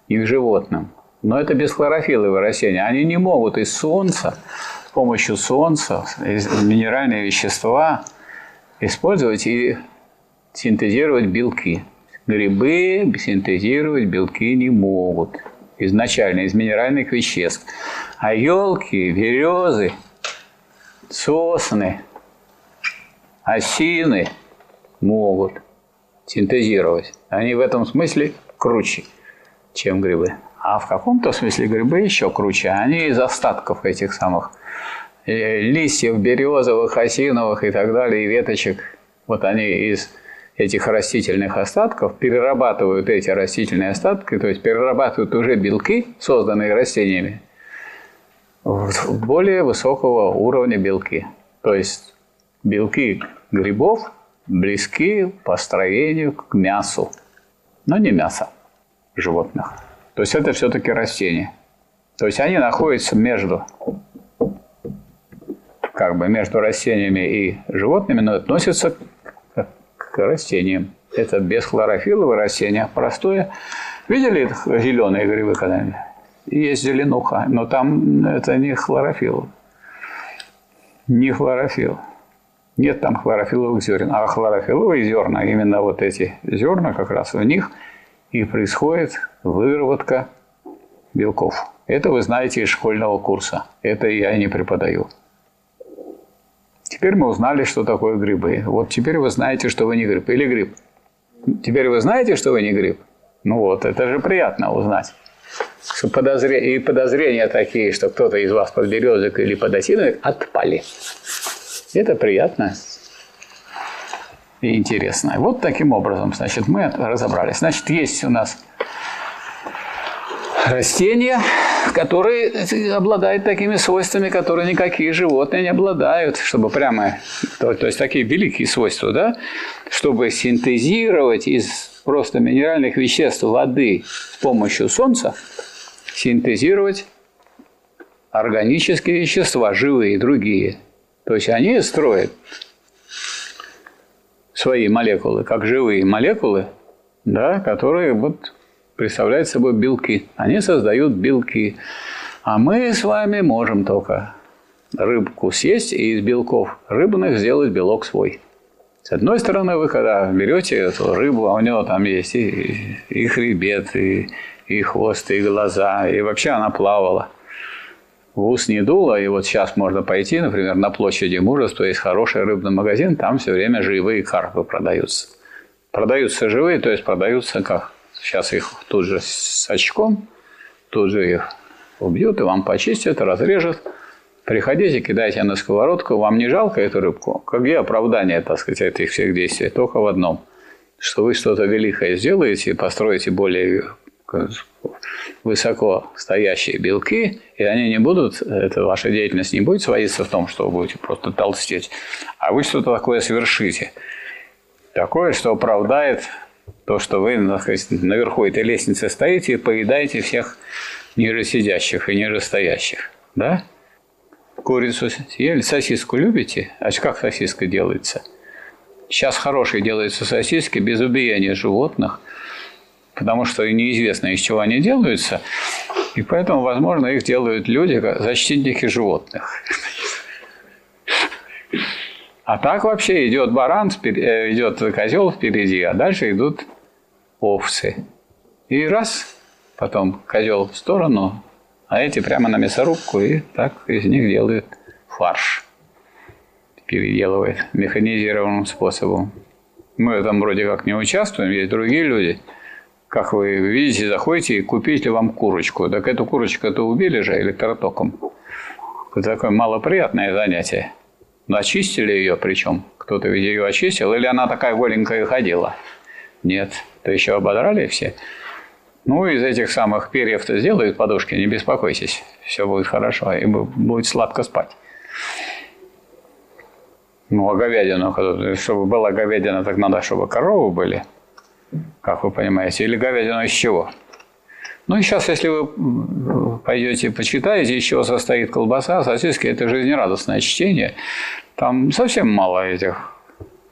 не к животным. Но это бесхлорофиловые растения. Они не могут из солнца, с помощью солнца, из минеральные вещества использовать и синтезировать белки. Грибы синтезировать белки не могут изначально из минеральных веществ. А елки, березы, сосны, осины могут синтезировать. Они в этом смысле круче, чем грибы. А в каком-то смысле грибы еще круче. Они из остатков этих самых э, листьев березовых, осиновых и так далее, и веточек. Вот они из этих растительных остатков перерабатывают эти растительные остатки, то есть перерабатывают уже белки, созданные растениями, в более высокого уровня белки. То есть белки грибов близки по строению к мясу, но не мясо животных. То есть это все-таки растения. То есть они находятся между как бы между растениями и животными, но относятся растениям. Это бесхлорофиловое растение, простое. Видели зеленые грибы когда-нибудь? Есть зеленуха, но там это не хлорофилл. Не хлорофилл. Нет там хлорофилловых зерен. А хлорофилловые зерна, именно вот эти зерна, как раз у них и происходит выработка белков. Это вы знаете из школьного курса. Это я не преподаю. Теперь мы узнали, что такое грибы. Вот теперь вы знаете, что вы не гриб. Или гриб. Теперь вы знаете, что вы не гриб. Ну вот, это же приятно узнать. Что подозрения, и подозрения такие, что кто-то из вас под березок или под осиновик отпали. Это приятно и интересно. Вот таким образом, значит, мы разобрались. Значит, есть у нас растения, которые обладают такими свойствами, которые никакие животные не обладают, чтобы прямо, то, то есть такие великие свойства, да, чтобы синтезировать из просто минеральных веществ воды с помощью солнца, синтезировать органические вещества, живые, другие. То есть они строят свои молекулы, как живые молекулы, да, которые вот представляют собой белки. Они создают белки. А мы с вами можем только рыбку съесть и из белков рыбных сделать белок свой. С одной стороны, вы когда берете эту рыбу, а у нее там есть и, и хребет, и, и хвост, и глаза, и вообще она плавала. В ус не дуло, и вот сейчас можно пойти, например, на площади мужества, есть хороший рыбный магазин, там все время живые карпы продаются. Продаются живые, то есть продаются как? Сейчас их тут же с очком тут же их убьют, и вам почистят, разрежут. Приходите, кидайте на сковородку. Вам не жалко эту рыбку? Какие оправдания, так сказать, этих всех действий? Только в одном. Что вы что-то великое сделаете, построите более высоко стоящие белки, и они не будут, эта ваша деятельность не будет сводиться в том, что вы будете просто толстеть, а вы что-то такое совершите. Такое, что оправдает то, что вы наверху этой лестницы стоите и поедаете всех ниже сидящих и ниже стоящих. Да? Курицу съели, сосиску любите? А как сосиска делается? Сейчас хорошие делаются сосиски без убиения животных, потому что неизвестно, из чего они делаются, и поэтому, возможно, их делают люди, защитники животных. А так вообще идет баран, э, идет козел впереди, а дальше идут овцы. И раз, потом козел в сторону, а эти прямо на мясорубку, и так из них делают фарш. Переделывает механизированным способом. Мы в этом вроде как не участвуем, есть другие люди. Как вы видите, заходите и купите вам курочку. Так эту курочку-то убили же электротоком. Это такое малоприятное занятие. Очистили ее причем. Кто-то ведь ее очистил, или она такая голенькая ходила. Нет, то еще ободрали все. Ну, из этих самых перьев-то сделают подушки, не беспокойтесь. Все будет хорошо, и будет сладко спать. Ну, а говядину, чтобы была говядина, так надо, чтобы коровы были, как вы понимаете. Или говядину из чего? Ну и сейчас, если вы пойдете почитаете, из чего состоит колбаса, сосиски, это жизнерадостное чтение. Там совсем мало этих,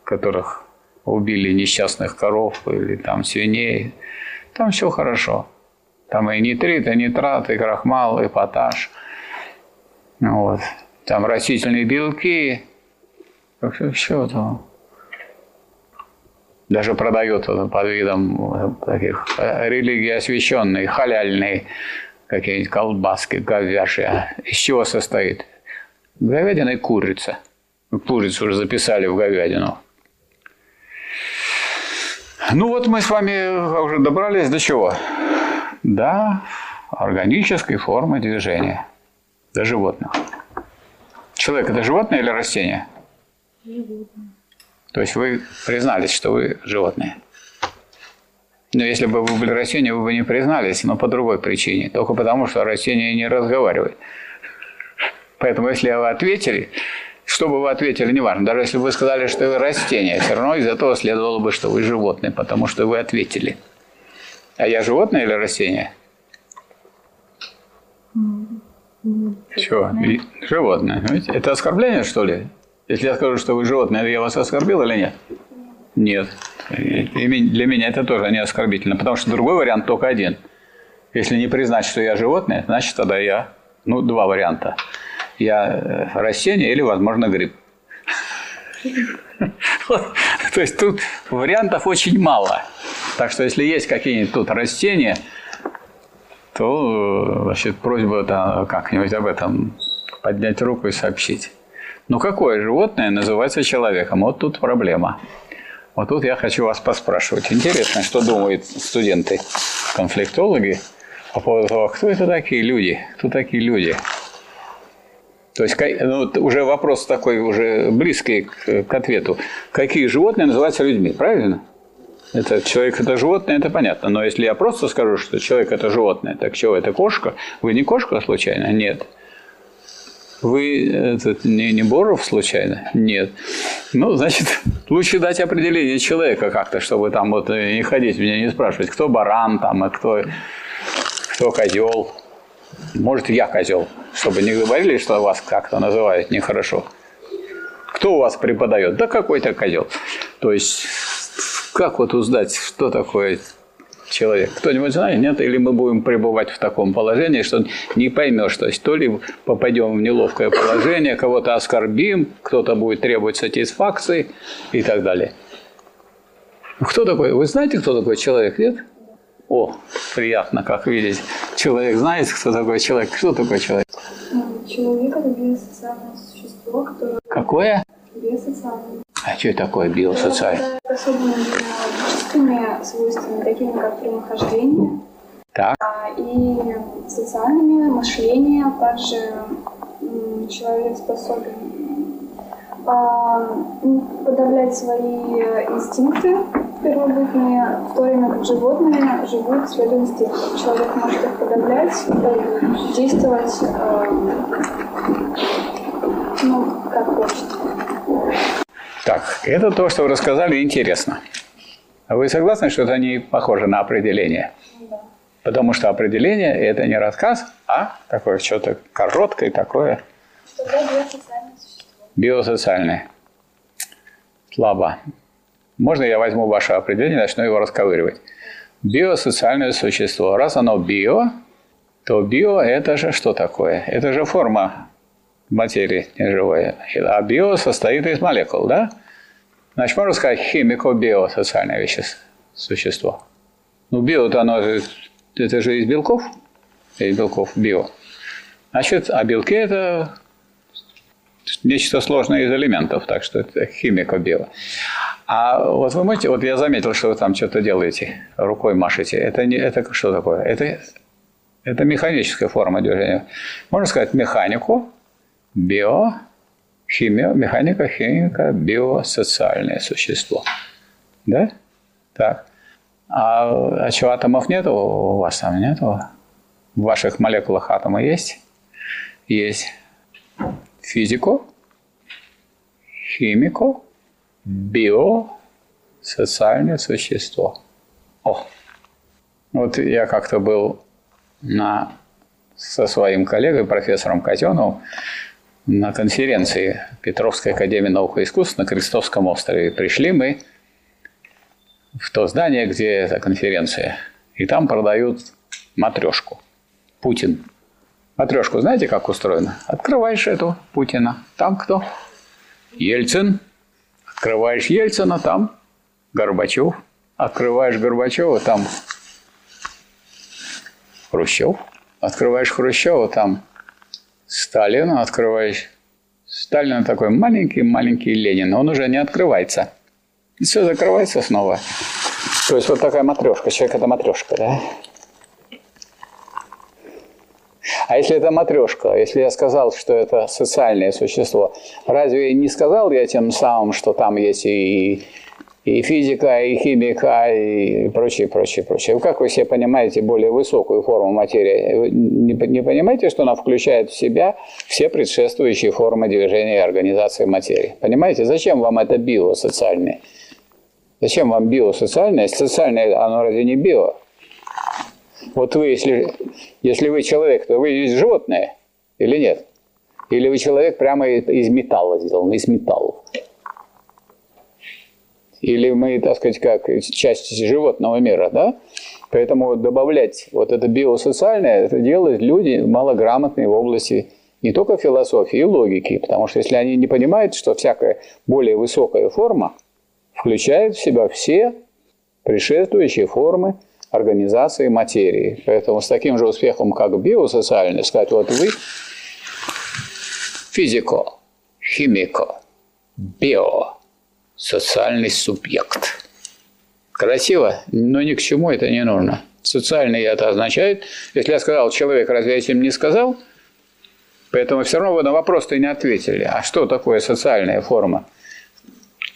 которых убили несчастных коров или там свиней. Там все хорошо. Там и нитрит, и нитрат, и крахмал, и поташ. Вот. Там растительные белки. Все, там даже продают под видом таких э, религий освященные, халяльные какие-нибудь колбаски говяжьи. Из чего состоит? Говядина и курица. Курицу уже записали в говядину. Ну вот мы с вами уже добрались до чего? До органической формы движения. До животных. Человек это животное или растение? Животное. То есть вы признались, что вы животное. Но если бы вы были растением, вы бы не признались, но по другой причине. Только потому, что растение не разговаривает. Поэтому если вы ответили, что бы вы ответили, неважно. Даже если бы вы сказали, что вы растение, все равно из этого следовало бы, что вы животное, потому что вы ответили. А я животное или растение? Чего? Животное. Это оскорбление, что ли? Если я скажу, что вы животное, я вас оскорбил или нет? Нет. Для меня это тоже не оскорбительно, потому что другой вариант только один. Если не признать, что я животное, значит тогда я, ну, два варианта. Я э, растение или, возможно, гриб. То есть тут вариантов очень мало. Так что если есть какие-нибудь тут растения, то значит, просьба как-нибудь об этом поднять руку и сообщить. Ну какое животное называется человеком? Вот тут проблема. Вот тут я хочу вас поспрашивать. Интересно, что думают студенты, конфликтологи по поводу того, кто это такие люди, кто такие люди. То есть ну, уже вопрос такой уже близкий к, к ответу. Какие животные называются людьми, правильно? Это человек это животное, это понятно. Но если я просто скажу, что человек это животное, так что это кошка? Вы не кошка случайно? Нет. Вы этот, не, не Боров случайно? Нет. Ну, значит, (laughs) лучше дать определение человека как-то, чтобы там вот не ходить, меня не спрашивать, кто баран там, а кто, кто козел. Может, я козел, чтобы не говорили, что вас как-то называют нехорошо. Кто у вас преподает? Да какой-то козел. То есть, как вот узнать, что такое человек. Кто-нибудь знает, нет? Или мы будем пребывать в таком положении, что не поймешь, то есть то ли попадем в неловкое положение, кого-то оскорбим, кто-то будет требовать сатисфакции и так далее. Кто такой? Вы знаете, кто такой человек, нет? О, приятно, как видеть. Человек знает, кто такой человек. Кто такой человек? Человек – это биосоциальное существо, которое... Какое? Биосоциальное. А что такое биосоциальное? Это особыми логическими свойствами, такими как прямохождение, Так. а, и социальными, мышление, также м, человек способен а, подавлять свои э, инстинкты первобытные, в то время как животные живут следуя инстинктам. Человек может их подавлять, и действовать, э, ну, как хочет. Так, это то, что вы рассказали, интересно. А вы согласны, что это не похоже на определение? Да. Потому что определение – это не рассказ, а такое что-то короткое такое Тогда две социальные существа. биосоциальное. Слабо. Можно я возьму ваше определение и начну его расковыривать? Биосоциальное существо. Раз оно био, то био – это же что такое? Это же форма материи неживой. А био состоит из молекул, да? Значит, можно сказать химико-биосоциальное вещество, существо. Ну, био-то оно же, это же из белков, из белков био. Значит, а белки – это нечто сложное из элементов, так что это химико-био. А вот вы можете, вот я заметил, что вы там что-то делаете, рукой машете. Это, не, это что такое? Это, это механическая форма движения. Можно сказать механику, био, химия, механика, химика, биосоциальное существо. Да? Так. А, а что, атомов нету у вас там нету? В ваших молекулах атомы есть? Есть. Физику, химику, био, социальное существо. О, вот я как-то был на, со своим коллегой, профессором Котеновым, на конференции Петровской академии наук и искусств на Крестовском острове. Пришли мы в то здание, где эта конференция. И там продают матрешку. Путин. Матрешку знаете, как устроена? Открываешь эту Путина. Там кто? Ельцин. Открываешь Ельцина, там Горбачев. Открываешь Горбачева, там Хрущев. Открываешь Хрущева, там Сталин. Открываешь Сталин такой маленький-маленький Ленин. Он уже не открывается. И все закрывается снова. То есть вот такая матрешка. Человек это матрешка, да? А если это матрешка, если я сказал, что это социальное существо, разве не сказал я тем самым, что там есть и, и физика, и химика, и прочее, прочее, прочее? Как вы себе понимаете более высокую форму материи? Вы не, не понимаете, что она включает в себя все предшествующие формы движения и организации материи? Понимаете, зачем вам это биосоциальное? Зачем вам биосоциальное? Социальное, оно разве не био? Вот вы, если, если вы человек, то вы есть животное или нет? Или вы человек прямо из металла сделан, из металла? Или мы, так сказать, как часть животного мира, да? Поэтому добавлять вот это биосоциальное, это делают люди малограмотные в области не только философии и логики, потому что если они не понимают, что всякая более высокая форма включает в себя все предшествующие формы организации материи. Поэтому с таким же успехом, как биосоциальный, сказать, вот вы физико, химико, био, социальный субъект. Красиво, но ни к чему это не нужно. Социальный это означает, если я сказал человек, разве я этим не сказал? Поэтому все равно вы на вопрос-то не ответили. А что такое социальная форма?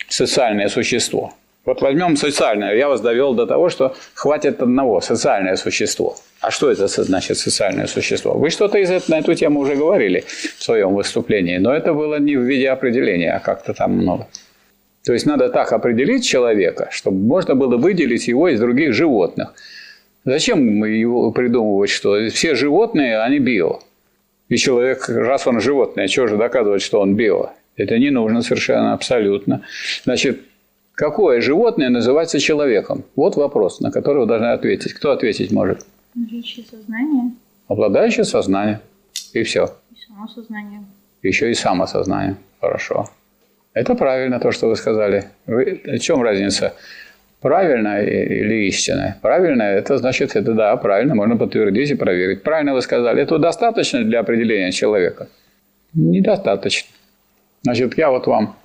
Социальное существо. Вот возьмем социальное. Я вас довел до того, что хватит одного. Социальное существо. А что это значит социальное существо? Вы что-то из этого, на эту тему уже говорили в своем выступлении, но это было не в виде определения, а как-то там много. То есть надо так определить человека, чтобы можно было выделить его из других животных. Зачем его придумывать, что все животные, они био? И человек, раз он животное, чего же доказывать, что он био? Это не нужно совершенно, абсолютно. Значит, Какое животное называется человеком? Вот вопрос, на который вы должны ответить. Кто ответить может? Наличие сознания Обладающее сознание. И все. и само сознание. Еще и самосознание. Хорошо. Это правильно, то, что вы сказали. Вы, в чем разница? Правильно или истинное? Правильно – это значит, это да, правильно, можно подтвердить и проверить. Правильно вы сказали. Это достаточно для определения человека? Недостаточно. Значит, я вот вам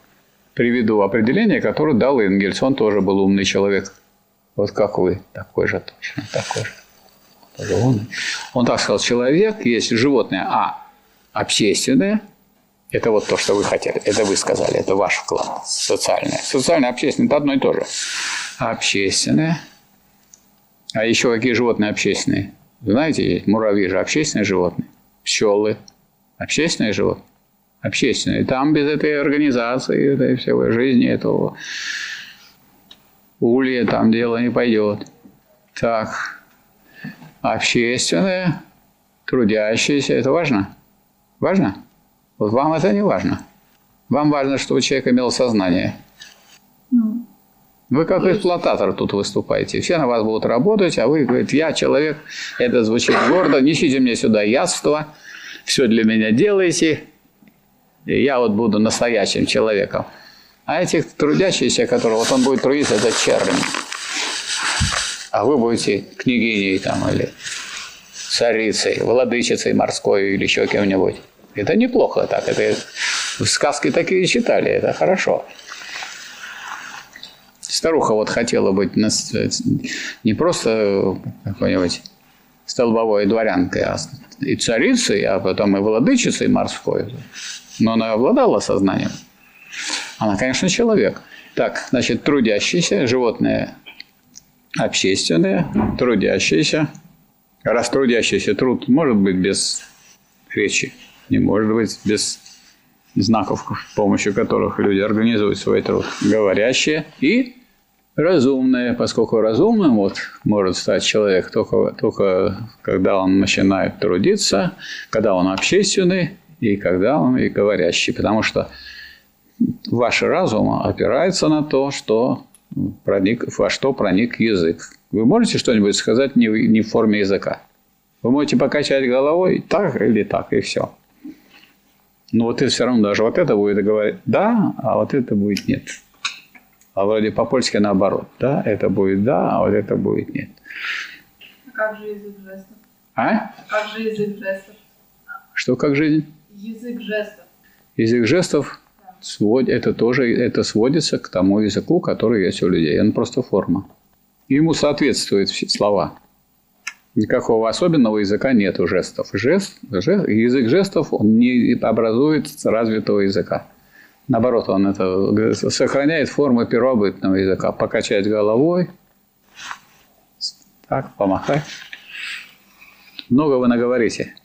приведу определение, которое дал Энгельс. Он тоже был умный человек. Вот как вы, такой же точно, такой же. Он, он так сказал, человек есть животное, а общественное, это вот то, что вы хотели, это вы сказали, это ваш вклад, социальное. Социальное, общественное – это одно и то же. Общественное. А еще какие животные общественные? Знаете, муравьи же общественные животные. Пчелы – общественные животные. Общественные. Там без этой организации, этой всей жизни, этого улья там дело не пойдет. Так, общественное, трудящееся, это важно? Важно? Вот вам это не важно. Вам важно, чтобы человек имел сознание. Ну, Вы как эксплуататор тут выступаете. Все на вас будут работать, а вы говорите, я человек, это звучит гордо, несите мне сюда яство, все для меня делаете, и я вот буду настоящим человеком. А этих трудящихся, которые, вот он будет трудиться, это чернь. А вы будете княгиней там или царицей, владычицей морской или еще кем-нибудь. Это неплохо так. Это в сказке такие читали, это хорошо. Старуха вот хотела быть нас- не просто какой-нибудь столбовой дворянкой, а и царицей, а потом и владычицей морской. Но она обладала сознанием. Она, конечно, человек. Так, значит, трудящийся, животное общественное, трудящийся. Раз трудящийся труд может быть без речи, не может быть без знаков, с помощью которых люди организуют свой труд. Говорящие и разумные, поскольку разумным вот может стать человек только, только когда он начинает трудиться, когда он общественный и когда он и говорящий. Потому что ваш разум опирается на то, что проник, во что проник язык. Вы можете что-нибудь сказать не, в- не в форме языка? Вы можете покачать головой так или так, и все. Но вот это все равно даже вот это будет говорить «да», а вот это будет «нет». А вроде по-польски наоборот. Да, это будет «да», а вот это будет «нет». А как же язык жестов? А? Как же язык жестов? Что как жизнь? Язык жестов. Язык жестов свод, это тоже это сводится к тому языку, который есть у людей. Он просто форма. Ему соответствуют все слова. Никакого особенного языка нет у жестов. Жест, жест, язык жестов он не образует развитого языка. Наоборот, он это сохраняет форму первобытного языка. Покачать головой, так, помахать. Много вы наговорите.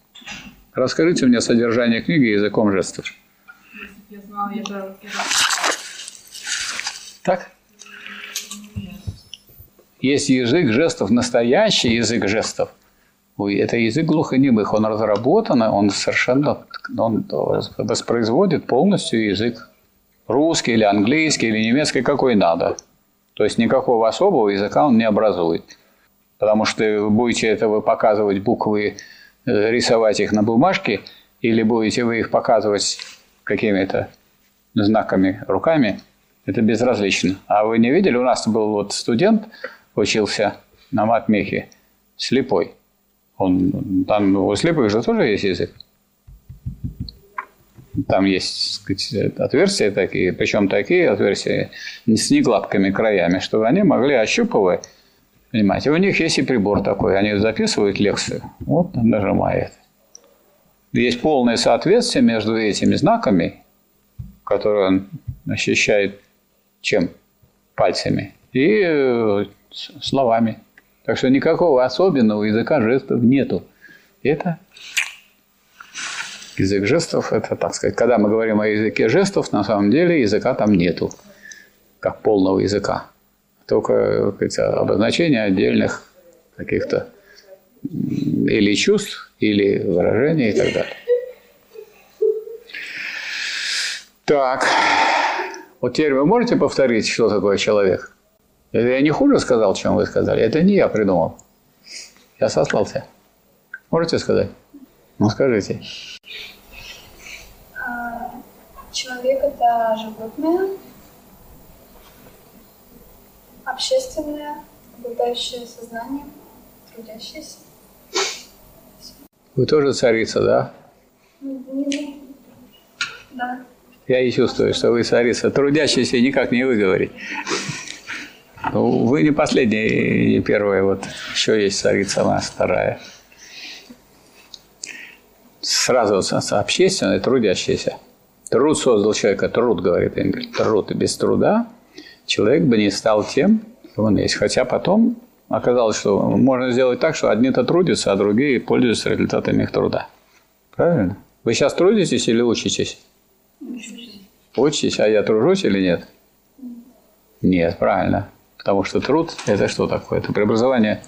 Расскажите мне содержание книги языком жестов. Так? Есть язык жестов, настоящий язык жестов. Ой, это язык глухонемых. Он разработан, он совершенно он воспроизводит полностью язык русский или английский или немецкий, какой надо. То есть никакого особого языка он не образует. Потому что вы будете это вы показывать буквы, рисовать их на бумажке, или будете вы их показывать какими-то знаками руками, это безразлично. А вы не видели, у нас был вот студент, учился на матмехе, слепой. Он, там у слепых же тоже есть язык. Там есть сказать, отверстия такие, причем такие отверстия с негладкими краями, чтобы они могли ощупывать. Понимаете, у них есть и прибор такой, они записывают лекцию, вот нажимает. Есть полное соответствие между этими знаками, которые он ощущает чем? Пальцами и э, словами. Так что никакого особенного языка жестов нету. Это язык жестов, это, так сказать, когда мы говорим о языке жестов, на самом деле языка там нету, как полного языка. Только говорится, обозначение отдельных каких-то или чувств, или выражений и так далее. Так, вот теперь вы можете повторить, что такое человек? Это я не хуже сказал, чем вы сказали. Это не я придумал. Я сослался. Можете сказать? Ну, скажите. А, Человек это животное, общественное, обладающее сознанием, трудящееся. Вы тоже царица, да? Ну, Да. Я и чувствую, что вы царица. Трудящийся никак не выговорить. Ну, вы не последняя, не первая. Вот еще есть царица она вторая. Сразу общественный, трудящийся. Труд создал человека, труд, говорит Энгель. Труд. И без труда человек бы не стал тем, кем он есть. Хотя потом оказалось, что можно сделать так, что одни-то трудятся, а другие пользуются результатами их труда. Правильно? Вы сейчас трудитесь или учитесь? Учитесь, а я тружусь или нет? Нет, правильно. Потому что труд – это что такое? Это преобразование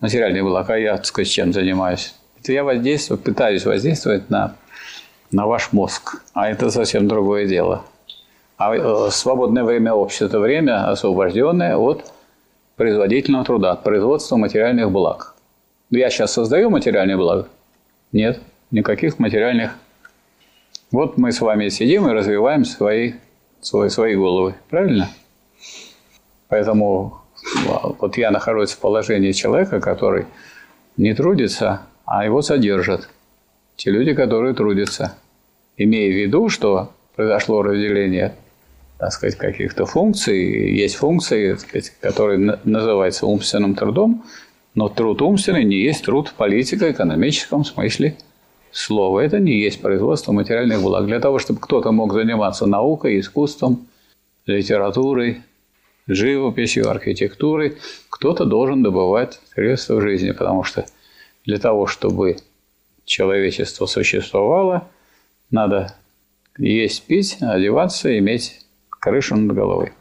материальных благ. А я, так сказать, чем занимаюсь? Это я воздействую, пытаюсь воздействовать на, на ваш мозг. А это совсем другое дело. А э, свободное время общества – это время, освобожденное от производительного труда, от производства материальных благ. Я сейчас создаю материальные блага? Нет, никаких материальных. Вот мы с вами сидим и развиваем свои, свои, свои головы. Правильно? Поэтому а, вот я нахожусь в положении человека, который не трудится, а его содержат. Те люди, которые трудятся. Имея в виду, что произошло разделение так сказать, каких-то функций. Есть функции, которые на- называются умственным трудом, но труд умственный не есть труд в политико-экономическом смысле слова. Это не есть производство материальных благ. Для того, чтобы кто-то мог заниматься наукой, искусством, литературой, живописью, архитектурой, кто-то должен добывать средства в жизни, потому что для того, чтобы человечество существовало, надо есть, пить, одеваться, иметь крышу над головой.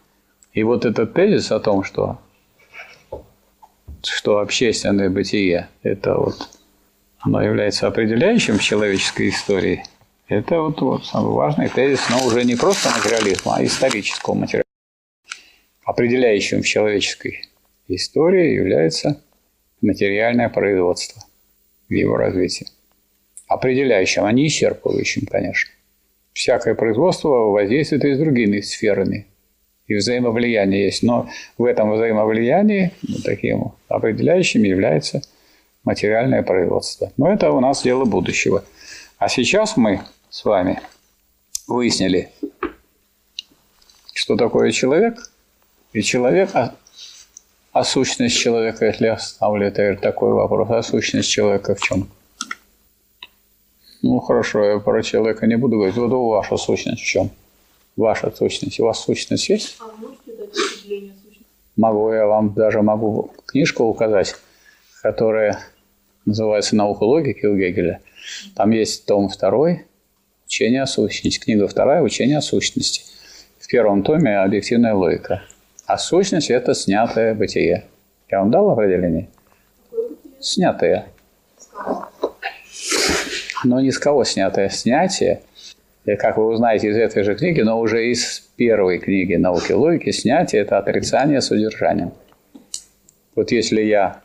И вот этот тезис о том, что, что общественное бытие – это вот оно является определяющим в человеческой истории, это вот, вот самый важный тезис, но уже не просто материализма, а исторического материализма. Определяющим в человеческой истории является материальное производство в его развитии. Определяющим, а не исчерпывающим, конечно. Всякое производство воздействует и с другими сферами. И взаимовлияние есть. Но в этом взаимовлиянии ну, таким определяющим является материальное производство. Но это у нас дело будущего. А сейчас мы с вами выяснили, что такое человек. И человек, а, а сущность человека, если я ставлю это, такой вопрос, а сущность человека в чем? Ну, хорошо, я про человека не буду говорить. Вот ваша сущность в чем? Ваша сущность. У вас сущность есть? А можете дать определение сущности? Могу, я вам даже могу книжку указать, которая называется «Наука логики» у Гегеля. Там есть том второй «Учение о сущности». Книга вторая «Учение о сущности». В первом томе «Объективная логика». А сущность – это снятое бытие. Я вам дал определение? Снятое. Но не с кого снятое. Снятие, как вы узнаете из этой же книги, но уже из первой книги «Науки логики», снятие – это отрицание содержанием. Вот если я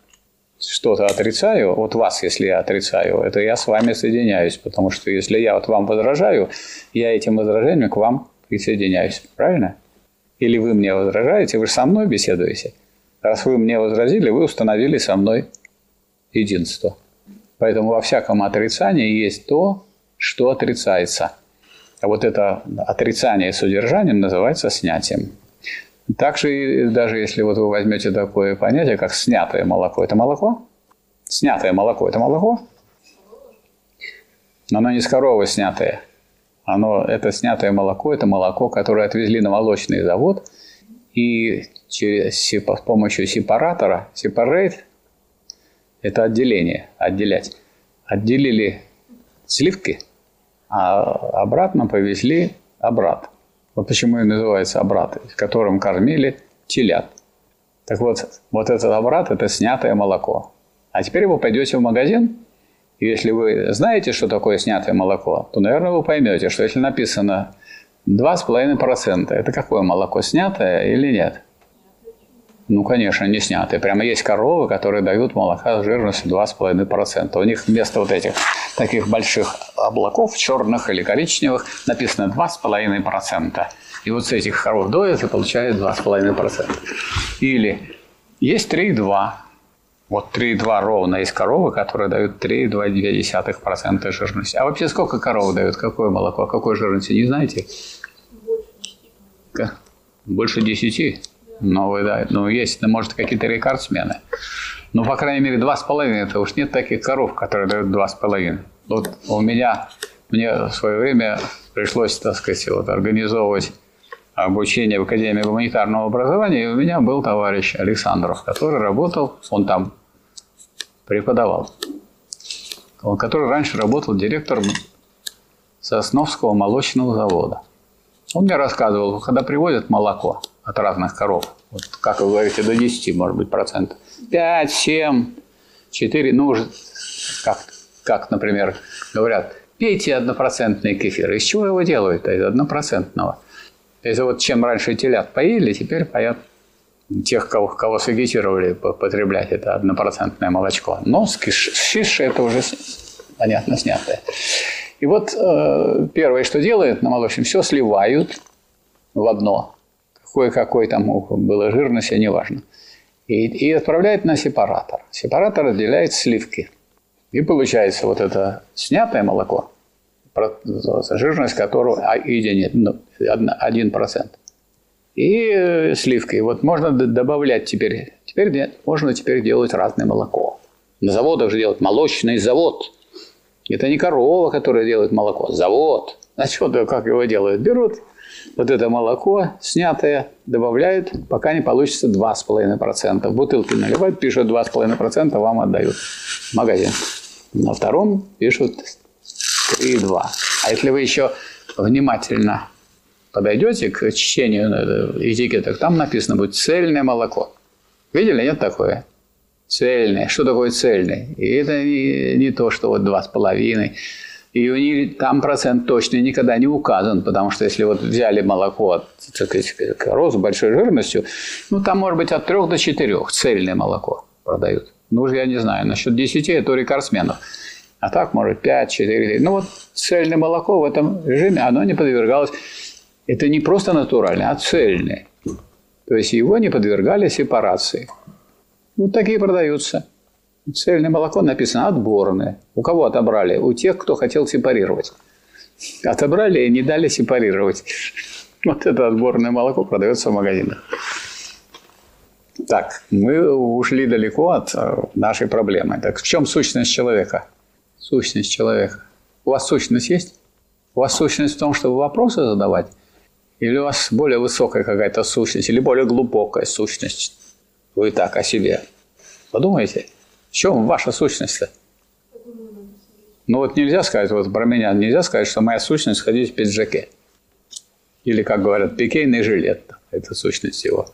что-то отрицаю, вот вас, если я отрицаю, это я с вами соединяюсь, потому что если я вот вам возражаю, я этим возражением к вам присоединяюсь. Правильно? Или вы мне возражаете, вы же со мной беседуете. Раз вы мне возразили, вы установили со мной единство. Поэтому во всяком отрицании есть то, что отрицается. А вот это отрицание содержанием называется снятием. Также даже если вот вы возьмете такое понятие, как снятое молоко, это молоко? Снятое молоко – это молоко? Но оно не с коровы снятое. Оно, это снятое молоко, это молоко, которое отвезли на молочный завод, и через, с помощью сепаратора, separate – это отделение, отделять. Отделили сливки, а обратно повезли обрат. Вот почему и называется обрат, которым кормили телят. Так вот, вот этот обрат – это снятое молоко. А теперь вы пойдете в магазин, и если вы знаете, что такое снятое молоко, то, наверное, вы поймете, что если написано 2,5%, это какое молоко, снятое или нет? Ну, конечно, не снятые. Прямо есть коровы, которые дают молока с жирностью 2,5%. У них вместо вот этих таких больших облаков, черных или коричневых, написано 2,5%. И вот с этих коров доят и получает 2,5%. Или есть 3,2%. Вот 3,2 ровно есть коровы, которые дают 3,2% жирности. А вообще сколько коров дают? Какое молоко? Какой жирности? Не знаете? Больше 10. Больше 10? новые, да. Ну, есть, ну, может, какие-то рекордсмены. Ну, по крайней мере, два с половиной. Это уж нет таких коров, которые дают два с половиной. Вот у меня, мне в свое время пришлось, так сказать, вот, организовывать обучение в Академии гуманитарного образования. И у меня был товарищ Александров, который работал, он там преподавал, он, который раньше работал директором Сосновского молочного завода. Он мне рассказывал, когда привозят молоко – от разных коров, вот, как вы говорите, до 10, может быть, процентов, 5, 7, 4, ну, уже как, как, например, говорят, пейте однопроцентный кефир. Из чего его делают? Из однопроцентного. Это вот чем раньше телят поили, теперь поят тех, кого, кого сагитировали потреблять это однопроцентное молочко. Но с шиши это уже понятно снятое. И вот э, первое, что делают на молочном, все сливают в одно. Какой-какой там было жирность, неважно. И, и отправляют на сепаратор. Сепаратор отделяет сливки. И получается вот это снятое молоко, жирность которого единиц, ну, 1%. И э, сливки. Вот можно добавлять теперь. Теперь нет, можно теперь делать разное молоко. На заводах же делать молочный завод. Это не корова, которая делает молоко, завод. А что, как его делают? Берут вот это молоко, снятое, добавляют, пока не получится 2,5%. В бутылки наливают, пишут 2,5%, вам отдают в магазин. На втором пишут 3,2. А если вы еще внимательно подойдете к чтению э, этикеток, там написано будет цельное молоко. Видели, нет такое? Цельное. Что такое цельное? И это не, не то, что вот два с половиной. И у них там процент точно никогда не указан, потому что если вот взяли молоко от так сказать, короз с большой жирностью, ну там может быть от 3 до 4 цельное молоко продают. Ну уж я не знаю, насчет 10 это рекордсменов. А так, может, 5, 4. Ну вот цельное молоко в этом режиме, оно не подвергалось. Это не просто натуральное, а цельное. То есть его не подвергали сепарации. Вот такие продаются. Цельное молоко написано отборное. У кого отобрали? У тех, кто хотел сепарировать. Отобрали и не дали сепарировать. (laughs) Вот это отборное молоко продается в магазинах. Так, мы ушли далеко от э, нашей проблемы. Так в чем сущность человека? Сущность человека. У вас сущность есть? У вас сущность в том, чтобы вопросы задавать? Или у вас более высокая какая-то сущность, или более глубокая сущность? Вы так о себе подумайте. В чем ваша сущность-то? Ну вот нельзя сказать, вот про меня нельзя сказать, что моя сущность ходить в пиджаке. Или, как говорят, пикейный жилет. Это сущность его.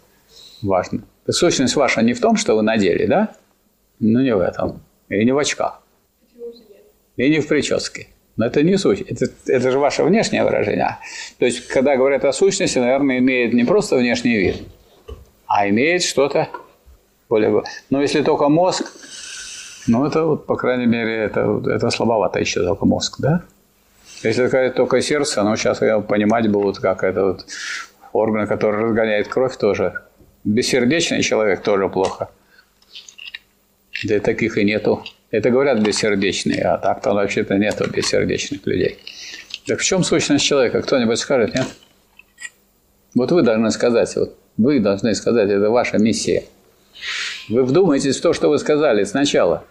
Важно. Сущность ваша не в том, что вы надели, да? Ну, не в этом. И не в очках и не в прическе. Но это не суть. Это, это же ваше внешнее выражение. То есть, когда говорят о сущности, наверное, имеет не просто внешний вид, а имеет что-то более... Но если только мозг, ну, это, вот, по крайней мере, это, это слабовато еще только мозг, да? Если сказать только сердце, ну, сейчас я понимать будут, как это вот орган, который разгоняет кровь тоже. Бессердечный человек тоже плохо. Да и таких и нету. Это говорят бессердечные, а так-то вообще-то нету бессердечных людей. Так в чем сущность человека? Кто-нибудь скажет, нет? Вот вы должны сказать, вот вы должны сказать, это ваша миссия. Вы вдумайтесь в то, что вы сказали сначала.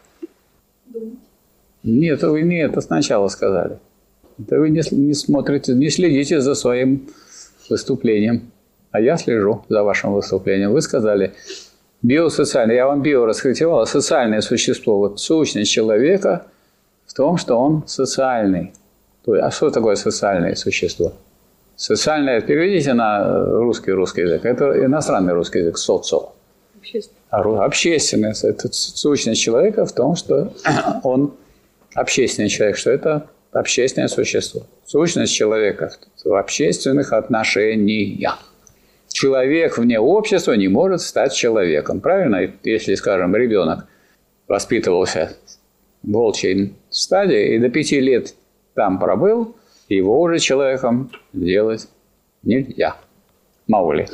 Нет, вы не это сначала сказали. Это вы не, не смотрите, не следите за своим выступлением. А я слежу за вашим выступлением. Вы сказали, биосоциальное, я вам био раскритивал, социальное существо, вот сущность человека в том, что он социальный. А что такое социальное существо? Социальное, переведите на русский русский язык, это иностранный русский язык, социо. Общественное. Общественность. Это сущность человека в том, что (clears throat) он общественный человек, что это общественное существо. Сущность человека в общественных отношениях человек вне общества не может стать человеком. Правильно? Если, скажем, ребенок воспитывался в волчьей стадии и до пяти лет там пробыл, его уже человеком делать нельзя. Мало ли.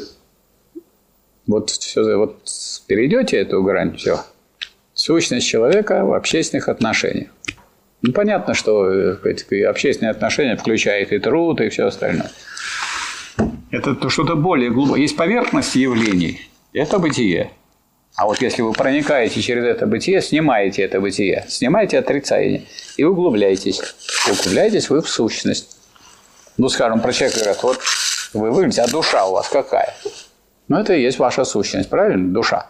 Вот, все, вот перейдете эту грань, все. Сущность человека в общественных отношениях. Ну, понятно, что э, общественные отношения включают и труд, и все остальное. Это что-то более глубокое. Есть поверхность явлений, Это бытие. А вот если вы проникаете через это бытие, снимаете это бытие, снимаете отрицание и углубляетесь. Углубляетесь вы в сущность. Ну, скажем, про человека говорят, вот вы выглядите, а душа у вас какая? Ну, это и есть ваша сущность, правильно? Душа.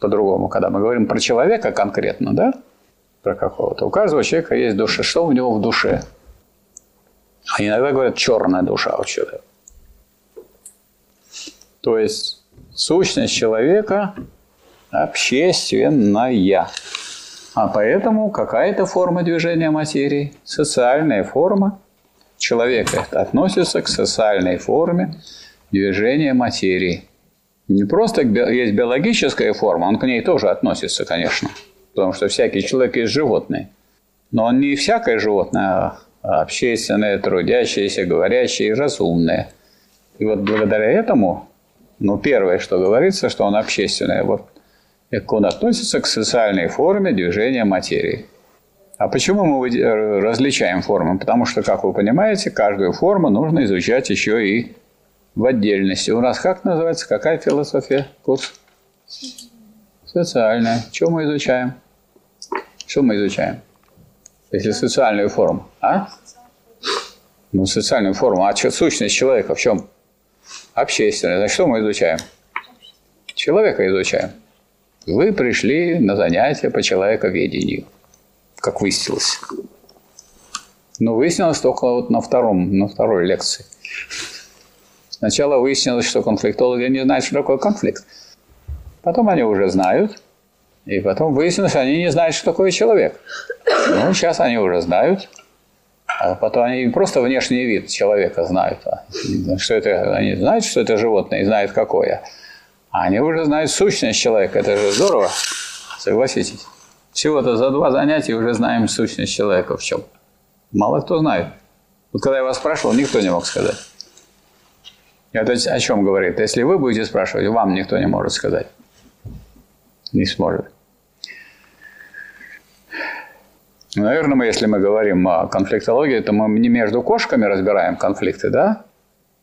По-другому, когда мы говорим про человека конкретно, да? Про какого-то. У каждого человека есть душа. Что у него в душе? А иногда говорят черная душа вообще-то. То есть сущность человека общественная. А поэтому какая-то форма движения материи, социальная форма человека относится к социальной форме движения материи. Не просто есть биологическая форма, он к ней тоже относится, конечно, потому что всякий человек есть животное. Но он не всякое животное, а общественное, трудящееся, говорящее и разумное. И вот благодаря этому, ну, первое, что говорится, что он общественное, вот он относится к социальной форме движения материи. А почему мы различаем формы? Потому что, как вы понимаете, каждую форму нужно изучать еще и в отдельности. У нас как называется? Какая философия? Курс? Социальная. Что мы изучаем? Что мы изучаем? Если социальную форму. А? Ну, социальную форму. А что, сущность человека в чем? Общественная. Значит, что мы изучаем? Человека изучаем. Вы пришли на занятия по человековедению, как выяснилось. Но выяснилось только вот на, втором, на второй лекции. Сначала выяснилось, что конфликтологи не знают, что такое конфликт. Потом они уже знают. И потом выяснилось, что они не знают, что такое человек. Ну, сейчас они уже знают. А потом они просто внешний вид человека знают. А что это, они знают, что это животное и знают, какое. А они уже знают сущность человека. Это же здорово, согласитесь. Всего-то за два занятия уже знаем сущность человека в чем. Мало кто знает. Вот когда я вас спрашивал, никто не мог сказать. Это о чем говорит? Если вы будете спрашивать, вам никто не может сказать. Не сможет. Наверное, мы, если мы говорим о конфликтологии, то мы не между кошками разбираем конфликты, да?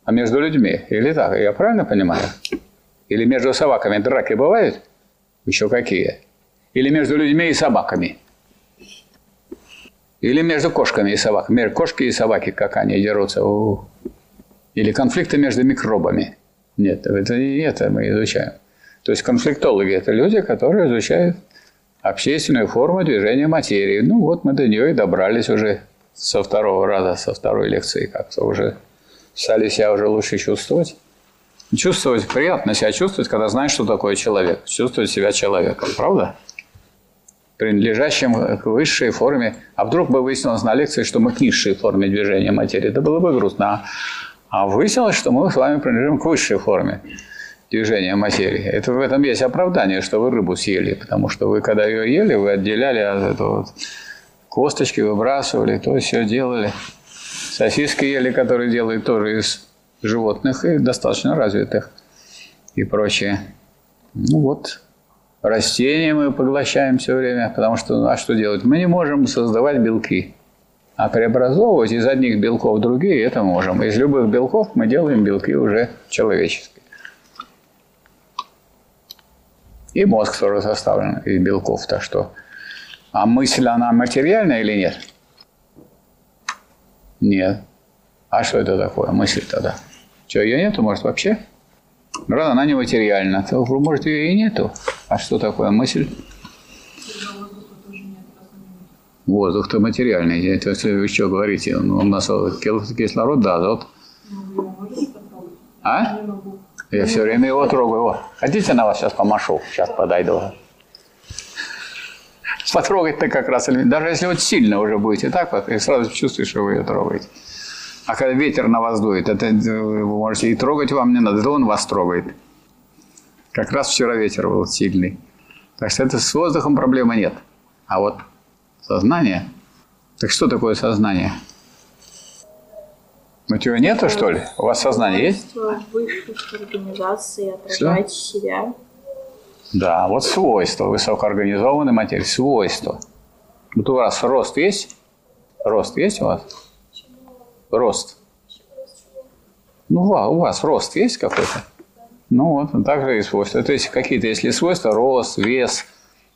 А между людьми. Или так? Я правильно понимаю? Или между собаками драки бывают? Еще какие? Или между людьми и собаками? Или между кошками и собаками? Между кошки и собаки, как они дерутся? У-у-у. Или конфликты между микробами? Нет, это не это мы изучаем. То есть конфликтологи – это люди, которые изучают общественную форму движения материи. Ну вот мы до нее и добрались уже со второго раза, со второй лекции как-то уже стали себя уже лучше чувствовать. Чувствовать, приятно себя чувствовать, когда знаешь, что такое человек. Чувствовать себя человеком, правда? Принадлежащим к высшей форме. А вдруг бы выяснилось на лекции, что мы к низшей форме движения материи. Это было бы грустно. А выяснилось, что мы с вами принадлежим к высшей форме движения материи. Это в этом есть оправдание, что вы рыбу съели, потому что вы, когда ее ели, вы отделяли от этого вот косточки, выбрасывали, то все делали. Сосиски ели, которые делают тоже из животных и достаточно развитых и прочее. Ну вот, растения мы поглощаем все время, потому что, а что делать? Мы не можем создавать белки. А преобразовывать из одних белков другие это можем. Из любых белков мы делаем белки уже человеческие. И мозг тоже составлен из белков. Так что, а мысль, она материальная или нет? Нет. А что это такое, мысль тогда? Что, ее нету, может, вообще? Раз она нематериальна, то, может, ее и нету. А что такое мысль? Воздух-то материальный. Это если вы что говорите? Ну, у нас кислород, да, азот. А? Я все время его трогаю. О, хотите, на вас сейчас помашу? Сейчас подойду. Потрогать-то как раз. Даже если вот сильно уже будете так вот, и сразу чувствуешь, что вы ее трогаете. А когда ветер на вас дует, это вы можете и трогать вам не надо, это он вас трогает. Как раз вчера ветер был сильный. Так что это с воздухом проблемы нет. А вот сознание... Так что такое сознание? У тебя нету, что ли? У вас сознание есть? Высших организации отражать что? себя. Да, вот свойства высокоорганизованной материи. Свойства. Вот у вас рост есть? Рост есть у вас? Рост. Ну, у вас рост есть какой-то? Ну вот, также и свойства. То есть какие-то, если свойства, рост, вес,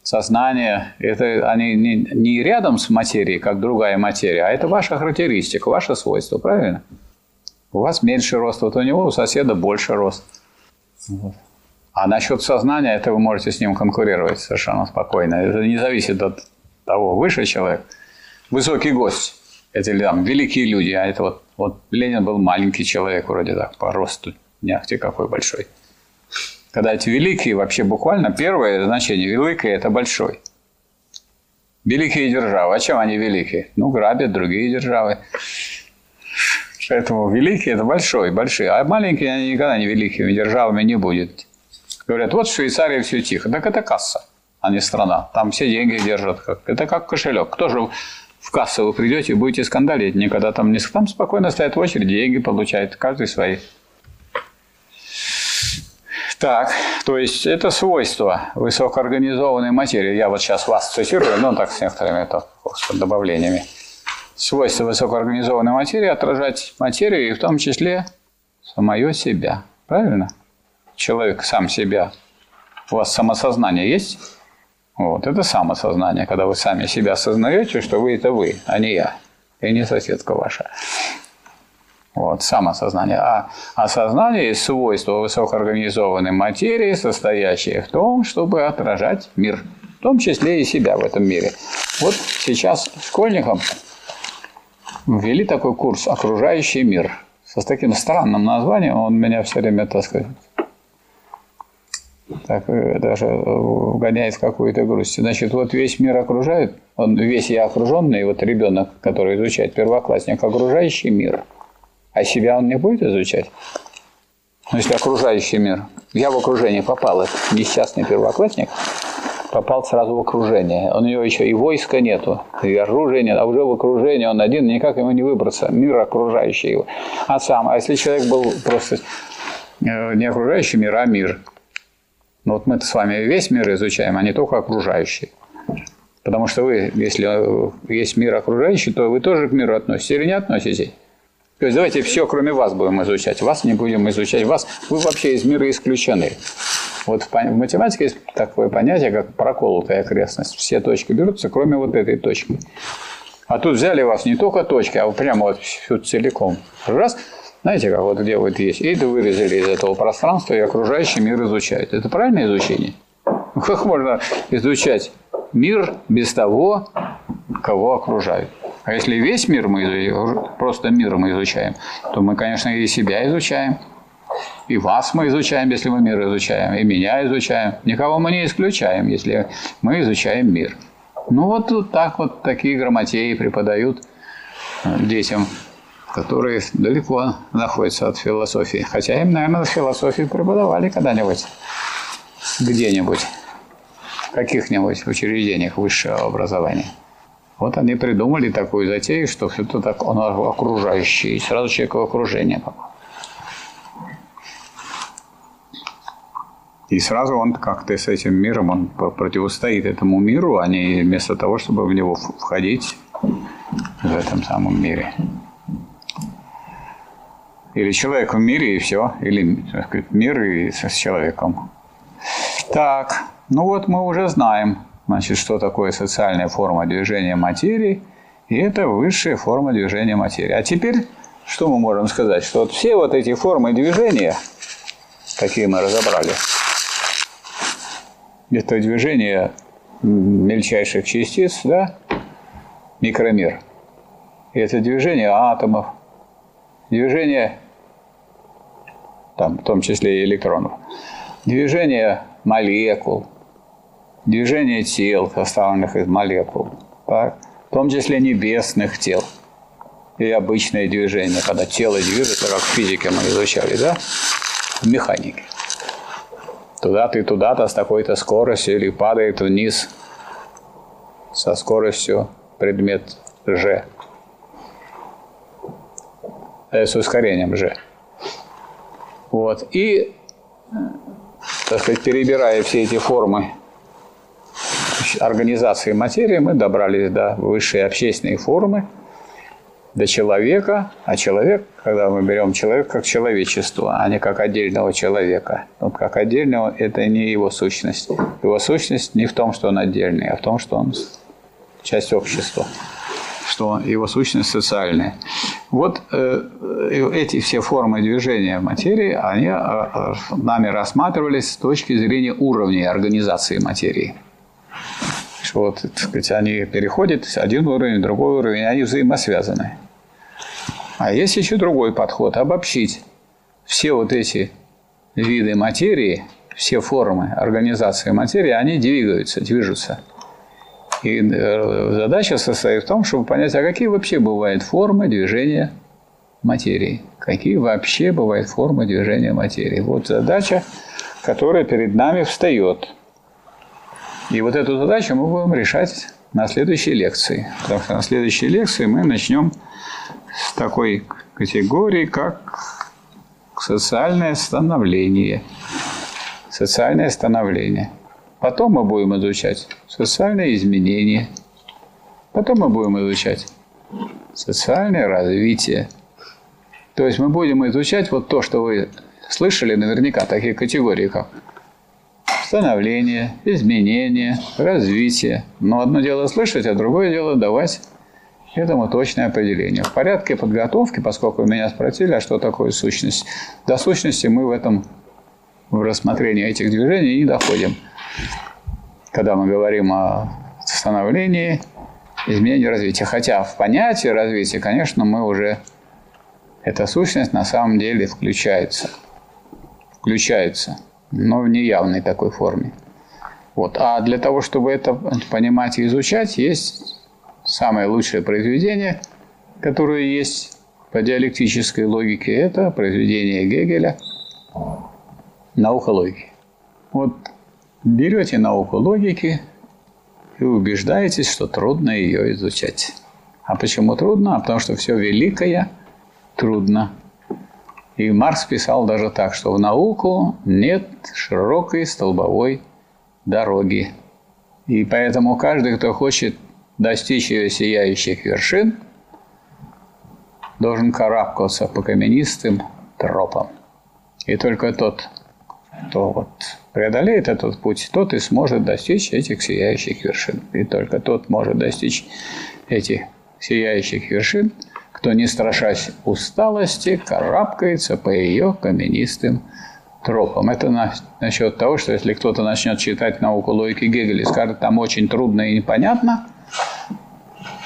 сознание, это они не, не рядом с материей, как другая материя, а это ваша характеристика, ваше свойство, правильно? У вас меньше рост, вот у него, у соседа больше рост. А насчет сознания, это вы можете с ним конкурировать совершенно спокойно. Это не зависит от того, выше человек, высокий гость, это там великие люди, а это вот, вот Ленин был маленький человек вроде так, по росту, не ахти какой большой. Когда эти великие, вообще буквально первое значение, великий – это большой. Великие державы. А чем они великие? Ну, грабят другие державы. Поэтому великие – это большой, большие. А маленькие они никогда не великими державами не будут. Говорят, вот в Швейцарии все тихо. Так это касса, а не страна. Там все деньги держат. Как... Это как кошелек. Кто же в кассу вы придете и будете скандалить? Никогда там не... Там спокойно стоят в очереди, деньги получают. Каждый свои. Так, то есть это свойство высокоорганизованной материи. Я вот сейчас вас цитирую, но так с некоторыми это, добавлениями. Свойство высокоорганизованной материи – отражать материю и в том числе самое себя. Правильно? Человек сам себя. У вас самосознание есть? Вот, это самосознание, когда вы сами себя осознаете, что вы – это вы, а не я, и не соседка ваша. Вот, самосознание. А осознание – свойство высокоорганизованной материи, состоящее в том, чтобы отражать мир, в том числе и себя в этом мире. Вот сейчас школьникам ввели такой курс «Окружающий мир» с таким странным названием, он меня все время, так сказать, так э, даже вгоняет в какую-то грусть. Значит, вот весь мир окружает, он весь я окруженный, вот ребенок, который изучает первоклассник, окружающий мир – а себя он не будет изучать? Ну, если окружающий мир. Я в окружение попал, этот несчастный первоклассник попал сразу в окружение. У него еще и войска нету, и оружия нет, а уже в окружении он один, никак ему не выбраться. Мир окружающий его. А сам, а если человек был просто э, не окружающий мир, а мир. Ну вот мы с вами весь мир изучаем, а не только окружающий. Потому что вы, если э, есть мир окружающий, то вы тоже к миру относитесь или не относитесь? То есть давайте все, кроме вас, будем изучать. Вас не будем изучать. Вас вы вообще из мира исключены. Вот в математике есть такое понятие, как проколотая окрестность. Все точки берутся, кроме вот этой точки. А тут взяли вас не только точки, а прямо вот всю целиком. Раз, знаете, как вот где вот есть, и вырезали из этого пространства, и окружающий мир изучают. Это правильное изучение? Как можно изучать мир без того, кого окружают? А если весь мир мы просто мир мы изучаем, то мы, конечно, и себя изучаем, и вас мы изучаем, если мы мир изучаем, и меня изучаем. Никого мы не исключаем, если мы изучаем мир. Ну вот тут так вот такие грамотеи преподают э, детям, которые далеко находятся от философии. Хотя им, наверное, философию преподавали когда-нибудь, где-нибудь, в каких-нибудь учреждениях высшего образования. Вот они придумали такую затею, что все это так, оно окружающее, и сразу человек в окружение попал. И сразу он как-то с этим миром, он противостоит этому миру, а не вместо того, чтобы в него входить в этом самом мире. Или человек в мире и все, или так сказать, мир и с человеком. Так, ну вот мы уже знаем, Значит, что такое социальная форма движения материи? И это высшая форма движения материи. А теперь, что мы можем сказать? Что вот все вот эти формы движения, какие мы разобрали, это движение мельчайших частиц, да, микромир. Это движение атомов, движение, там, в том числе и электронов, движение молекул – движение тел, составленных из молекул, так? в том числе небесных тел. И обычное движение, когда тело движется, как в физике мы изучали, да? В механике. Туда-то и туда-то с такой-то скоростью или падает вниз со скоростью предмет G. Э, с ускорением G. Вот. И, так сказать, перебирая все эти формы организации материи мы добрались до высшей общественной формы, до человека, а человек, когда мы берем человека как человечество, а не как отдельного человека, вот как отдельного, это не его сущность. Его сущность не в том, что он отдельный, а в том, что он часть общества, что его сущность социальная. Вот э, эти все формы движения материи, они э, нами рассматривались с точки зрения уровней организации материи. Вот, так сказать, они переходят один уровень, другой уровень, они взаимосвязаны. А есть еще другой подход – обобщить все вот эти виды материи, все формы организации материи, они двигаются, движутся. И э, задача состоит в том, чтобы понять, а какие вообще бывают формы движения материи. Какие вообще бывают формы движения материи. Вот задача, которая перед нами встает. И вот эту задачу мы будем решать на следующей лекции. Потому что на следующей лекции мы начнем с такой категории, как социальное становление. Социальное становление. Потом мы будем изучать социальные изменения. Потом мы будем изучать социальное развитие. То есть мы будем изучать вот то, что вы слышали наверняка, такие категории, как становление, изменение, развитие. Но одно дело слышать, а другое дело давать этому точное определение. В порядке подготовки, поскольку меня спросили, а что такое сущность, до сущности мы в этом в рассмотрении этих движений не доходим. Когда мы говорим о становлении, изменении, развитии. Хотя в понятие развития, конечно, мы уже эта сущность на самом деле включается. Включается, но в неявной такой форме. Вот. А для того, чтобы это понимать и изучать, есть самое лучшее произведение, которое есть по диалектической логике, это произведение Гегеля «Наука логики». Вот берете науку логики и убеждаетесь, что трудно ее изучать. А почему трудно? А потому что все великое трудно. И Маркс писал даже так, что в науку нет широкой столбовой дороги. И поэтому каждый, кто хочет достичь ее сияющих вершин, должен карабкаться по каменистым тропам. И только тот, кто вот преодолеет этот путь, тот и сможет достичь этих сияющих вершин. И только тот может достичь этих сияющих вершин, кто, не страшась усталости, карабкается по ее каменистым тропам. Это на, насчет того, что если кто-то начнет читать науку логики Гегеля и скажет, там очень трудно и непонятно,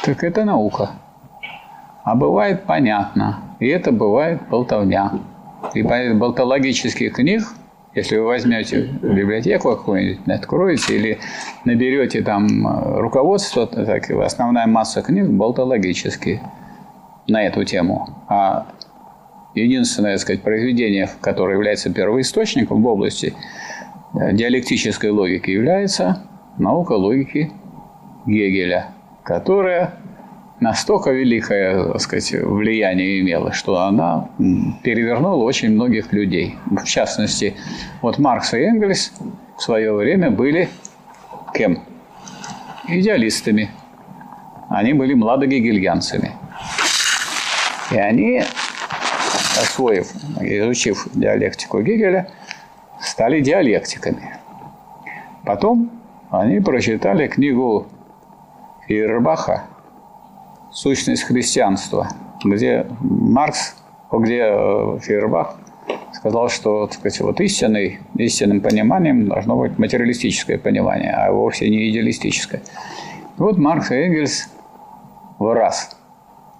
так это наука. А бывает понятно. И это бывает болтовня. И болтологических книг, если вы возьмете библиотеку какую-нибудь, откроете или наберете там э, руководство, так, основная масса книг болтологические на эту тему. А единственное, так сказать, произведение, которое является первоисточником в области э, диалектической логики, является наука логики Гегеля – которая настолько великое так сказать, влияние имела, что она перевернула очень многих людей. В частности, вот Маркс и Энгельс в свое время были кем? Идеалистами. Они были младогегельянцами. И они, освоив, изучив диалектику Гегеля, стали диалектиками. Потом они прочитали книгу Фейербаха «Сущность христианства», где Маркс, где э, Фейербах сказал, что так сказать, вот истинный, истинным пониманием должно быть материалистическое понимание, а вовсе не идеалистическое. И вот Маркс и Энгельс в раз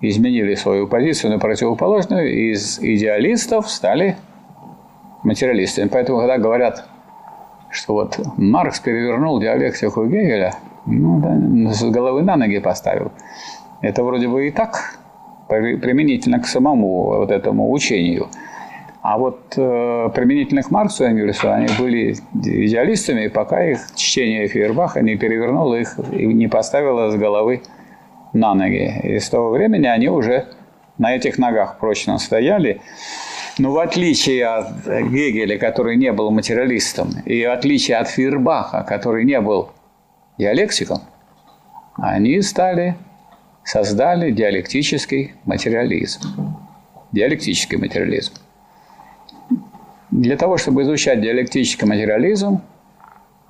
изменили свою позицию на противоположную, из идеалистов стали материалистами. Поэтому, когда говорят, что вот Маркс перевернул диалектику Гегеля – ну, да, с головы на ноги поставил. Это вроде бы и так применительно к самому вот этому учению. А вот э, применительно к Марксу и Энгельсу они были идеалистами, пока их чтение Фейербаха не перевернуло их и не поставило с головы на ноги. И с того времени они уже на этих ногах прочно стояли. Но в отличие от Гегеля, который не был материалистом, и в отличие от Фейербаха, который не был диалектикам, они стали создали диалектический материализм. Диалектический материализм. Для того, чтобы изучать диалектический материализм,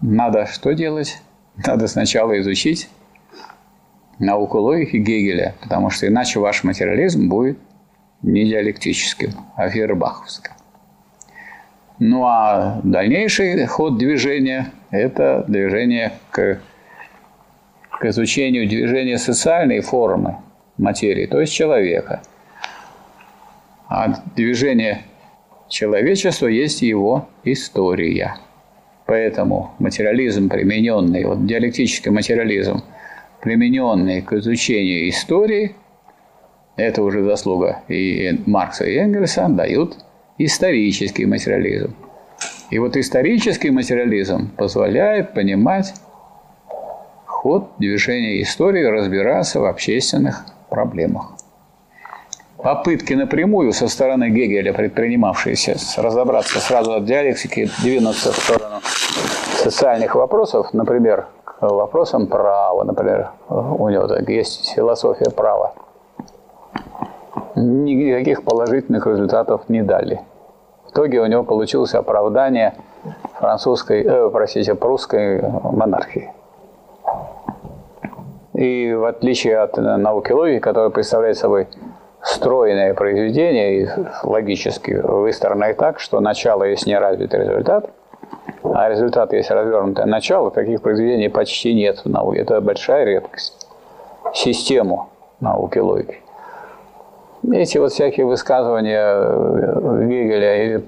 надо что делать? Надо сначала изучить науку логики Гегеля, потому что иначе ваш материализм будет не диалектическим, а фейербаховским. Ну а дальнейший ход движения – это движение к, к изучению движения социальной формы материи, то есть человека. А движение человечества есть его история. Поэтому материализм примененный, вот диалектический материализм, примененный к изучению истории, это уже заслуга и Маркса, и Энгельса, дают исторический материализм. И вот исторический материализм позволяет понимать ход движения истории, разбираться в общественных проблемах. Попытки напрямую со стороны Гегеля, предпринимавшиеся разобраться сразу от диалектики, двинуться в сторону социальных вопросов, например, вопросам права, например, у него так, есть философия права, никаких положительных результатов не дали. В итоге у него получилось оправдание французской, э, простите, прусской монархии. И в отличие от науки логики, которая представляет собой стройное произведение и логически выстроенное так, что начало есть неразвитый результат, а результат есть развернутое начало, таких произведений почти нет в науке. Это большая редкость. Систему науки логики. Эти вот всякие высказывания э, Гегеля,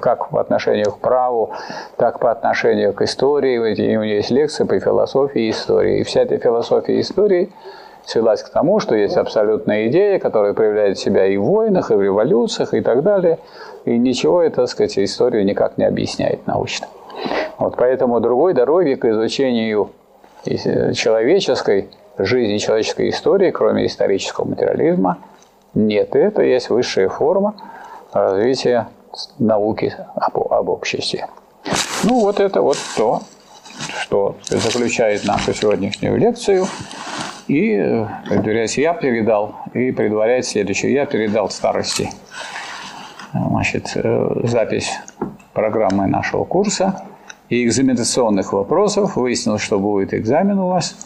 как по отношению к праву, так по отношению к истории, у него есть лекции по философии и истории. И вся эта философия истории – свелась к тому, что есть абсолютная идея, которая проявляет себя и в войнах, и в революциях, и так далее. И ничего так сказать, историю никак не объясняет научно. Вот поэтому другой дороги к изучению человеческой жизни, человеческой истории, кроме исторического материализма, нет. И это есть высшая форма развития науки об, об обществе. Ну, вот это вот то, что заключает нашу сегодняшнюю лекцию. И, предваряясь, я передал, и предваряет следующее. Я передал старости значит, э, запись программы нашего курса и экзаменационных вопросов. Выяснилось, что будет экзамен у вас.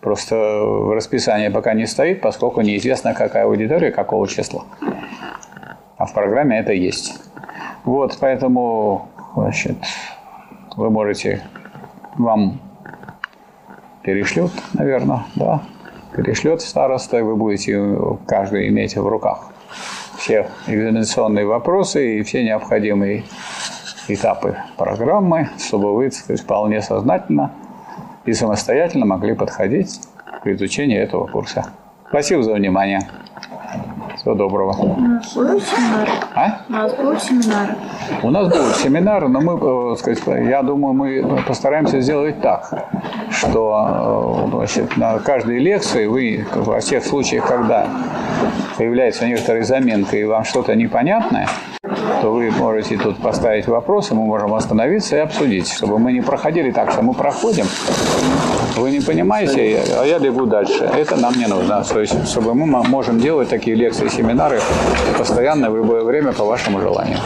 Просто в расписании пока не стоит, поскольку неизвестно, какая аудитория, какого числа. А в программе это есть. Вот, поэтому значит, вы можете, вам перешлет, наверное, да, перешлет староста, и вы будете каждый иметь в руках все экзаменационные вопросы и все необходимые этапы программы, чтобы вы сказать, вполне сознательно и самостоятельно могли подходить к изучению этого курса. Спасибо за внимание. Всего доброго. У нас будут семинары? А? У нас будут семинары. У нас будут семинары, но мы, э, сказать, я думаю, мы постараемся сделать так, что э, значит, на каждой лекции вы во всех случаях, когда появляется некоторая заминка и вам что-то непонятное, то вы можете тут поставить вопросы, мы можем остановиться и обсудить, чтобы мы не проходили так, что мы проходим, вы не понимаете, а я бегу дальше. Это нам не нужно. То есть, чтобы мы можем делать такие лекции, семинары постоянно в любое время по вашему желанию.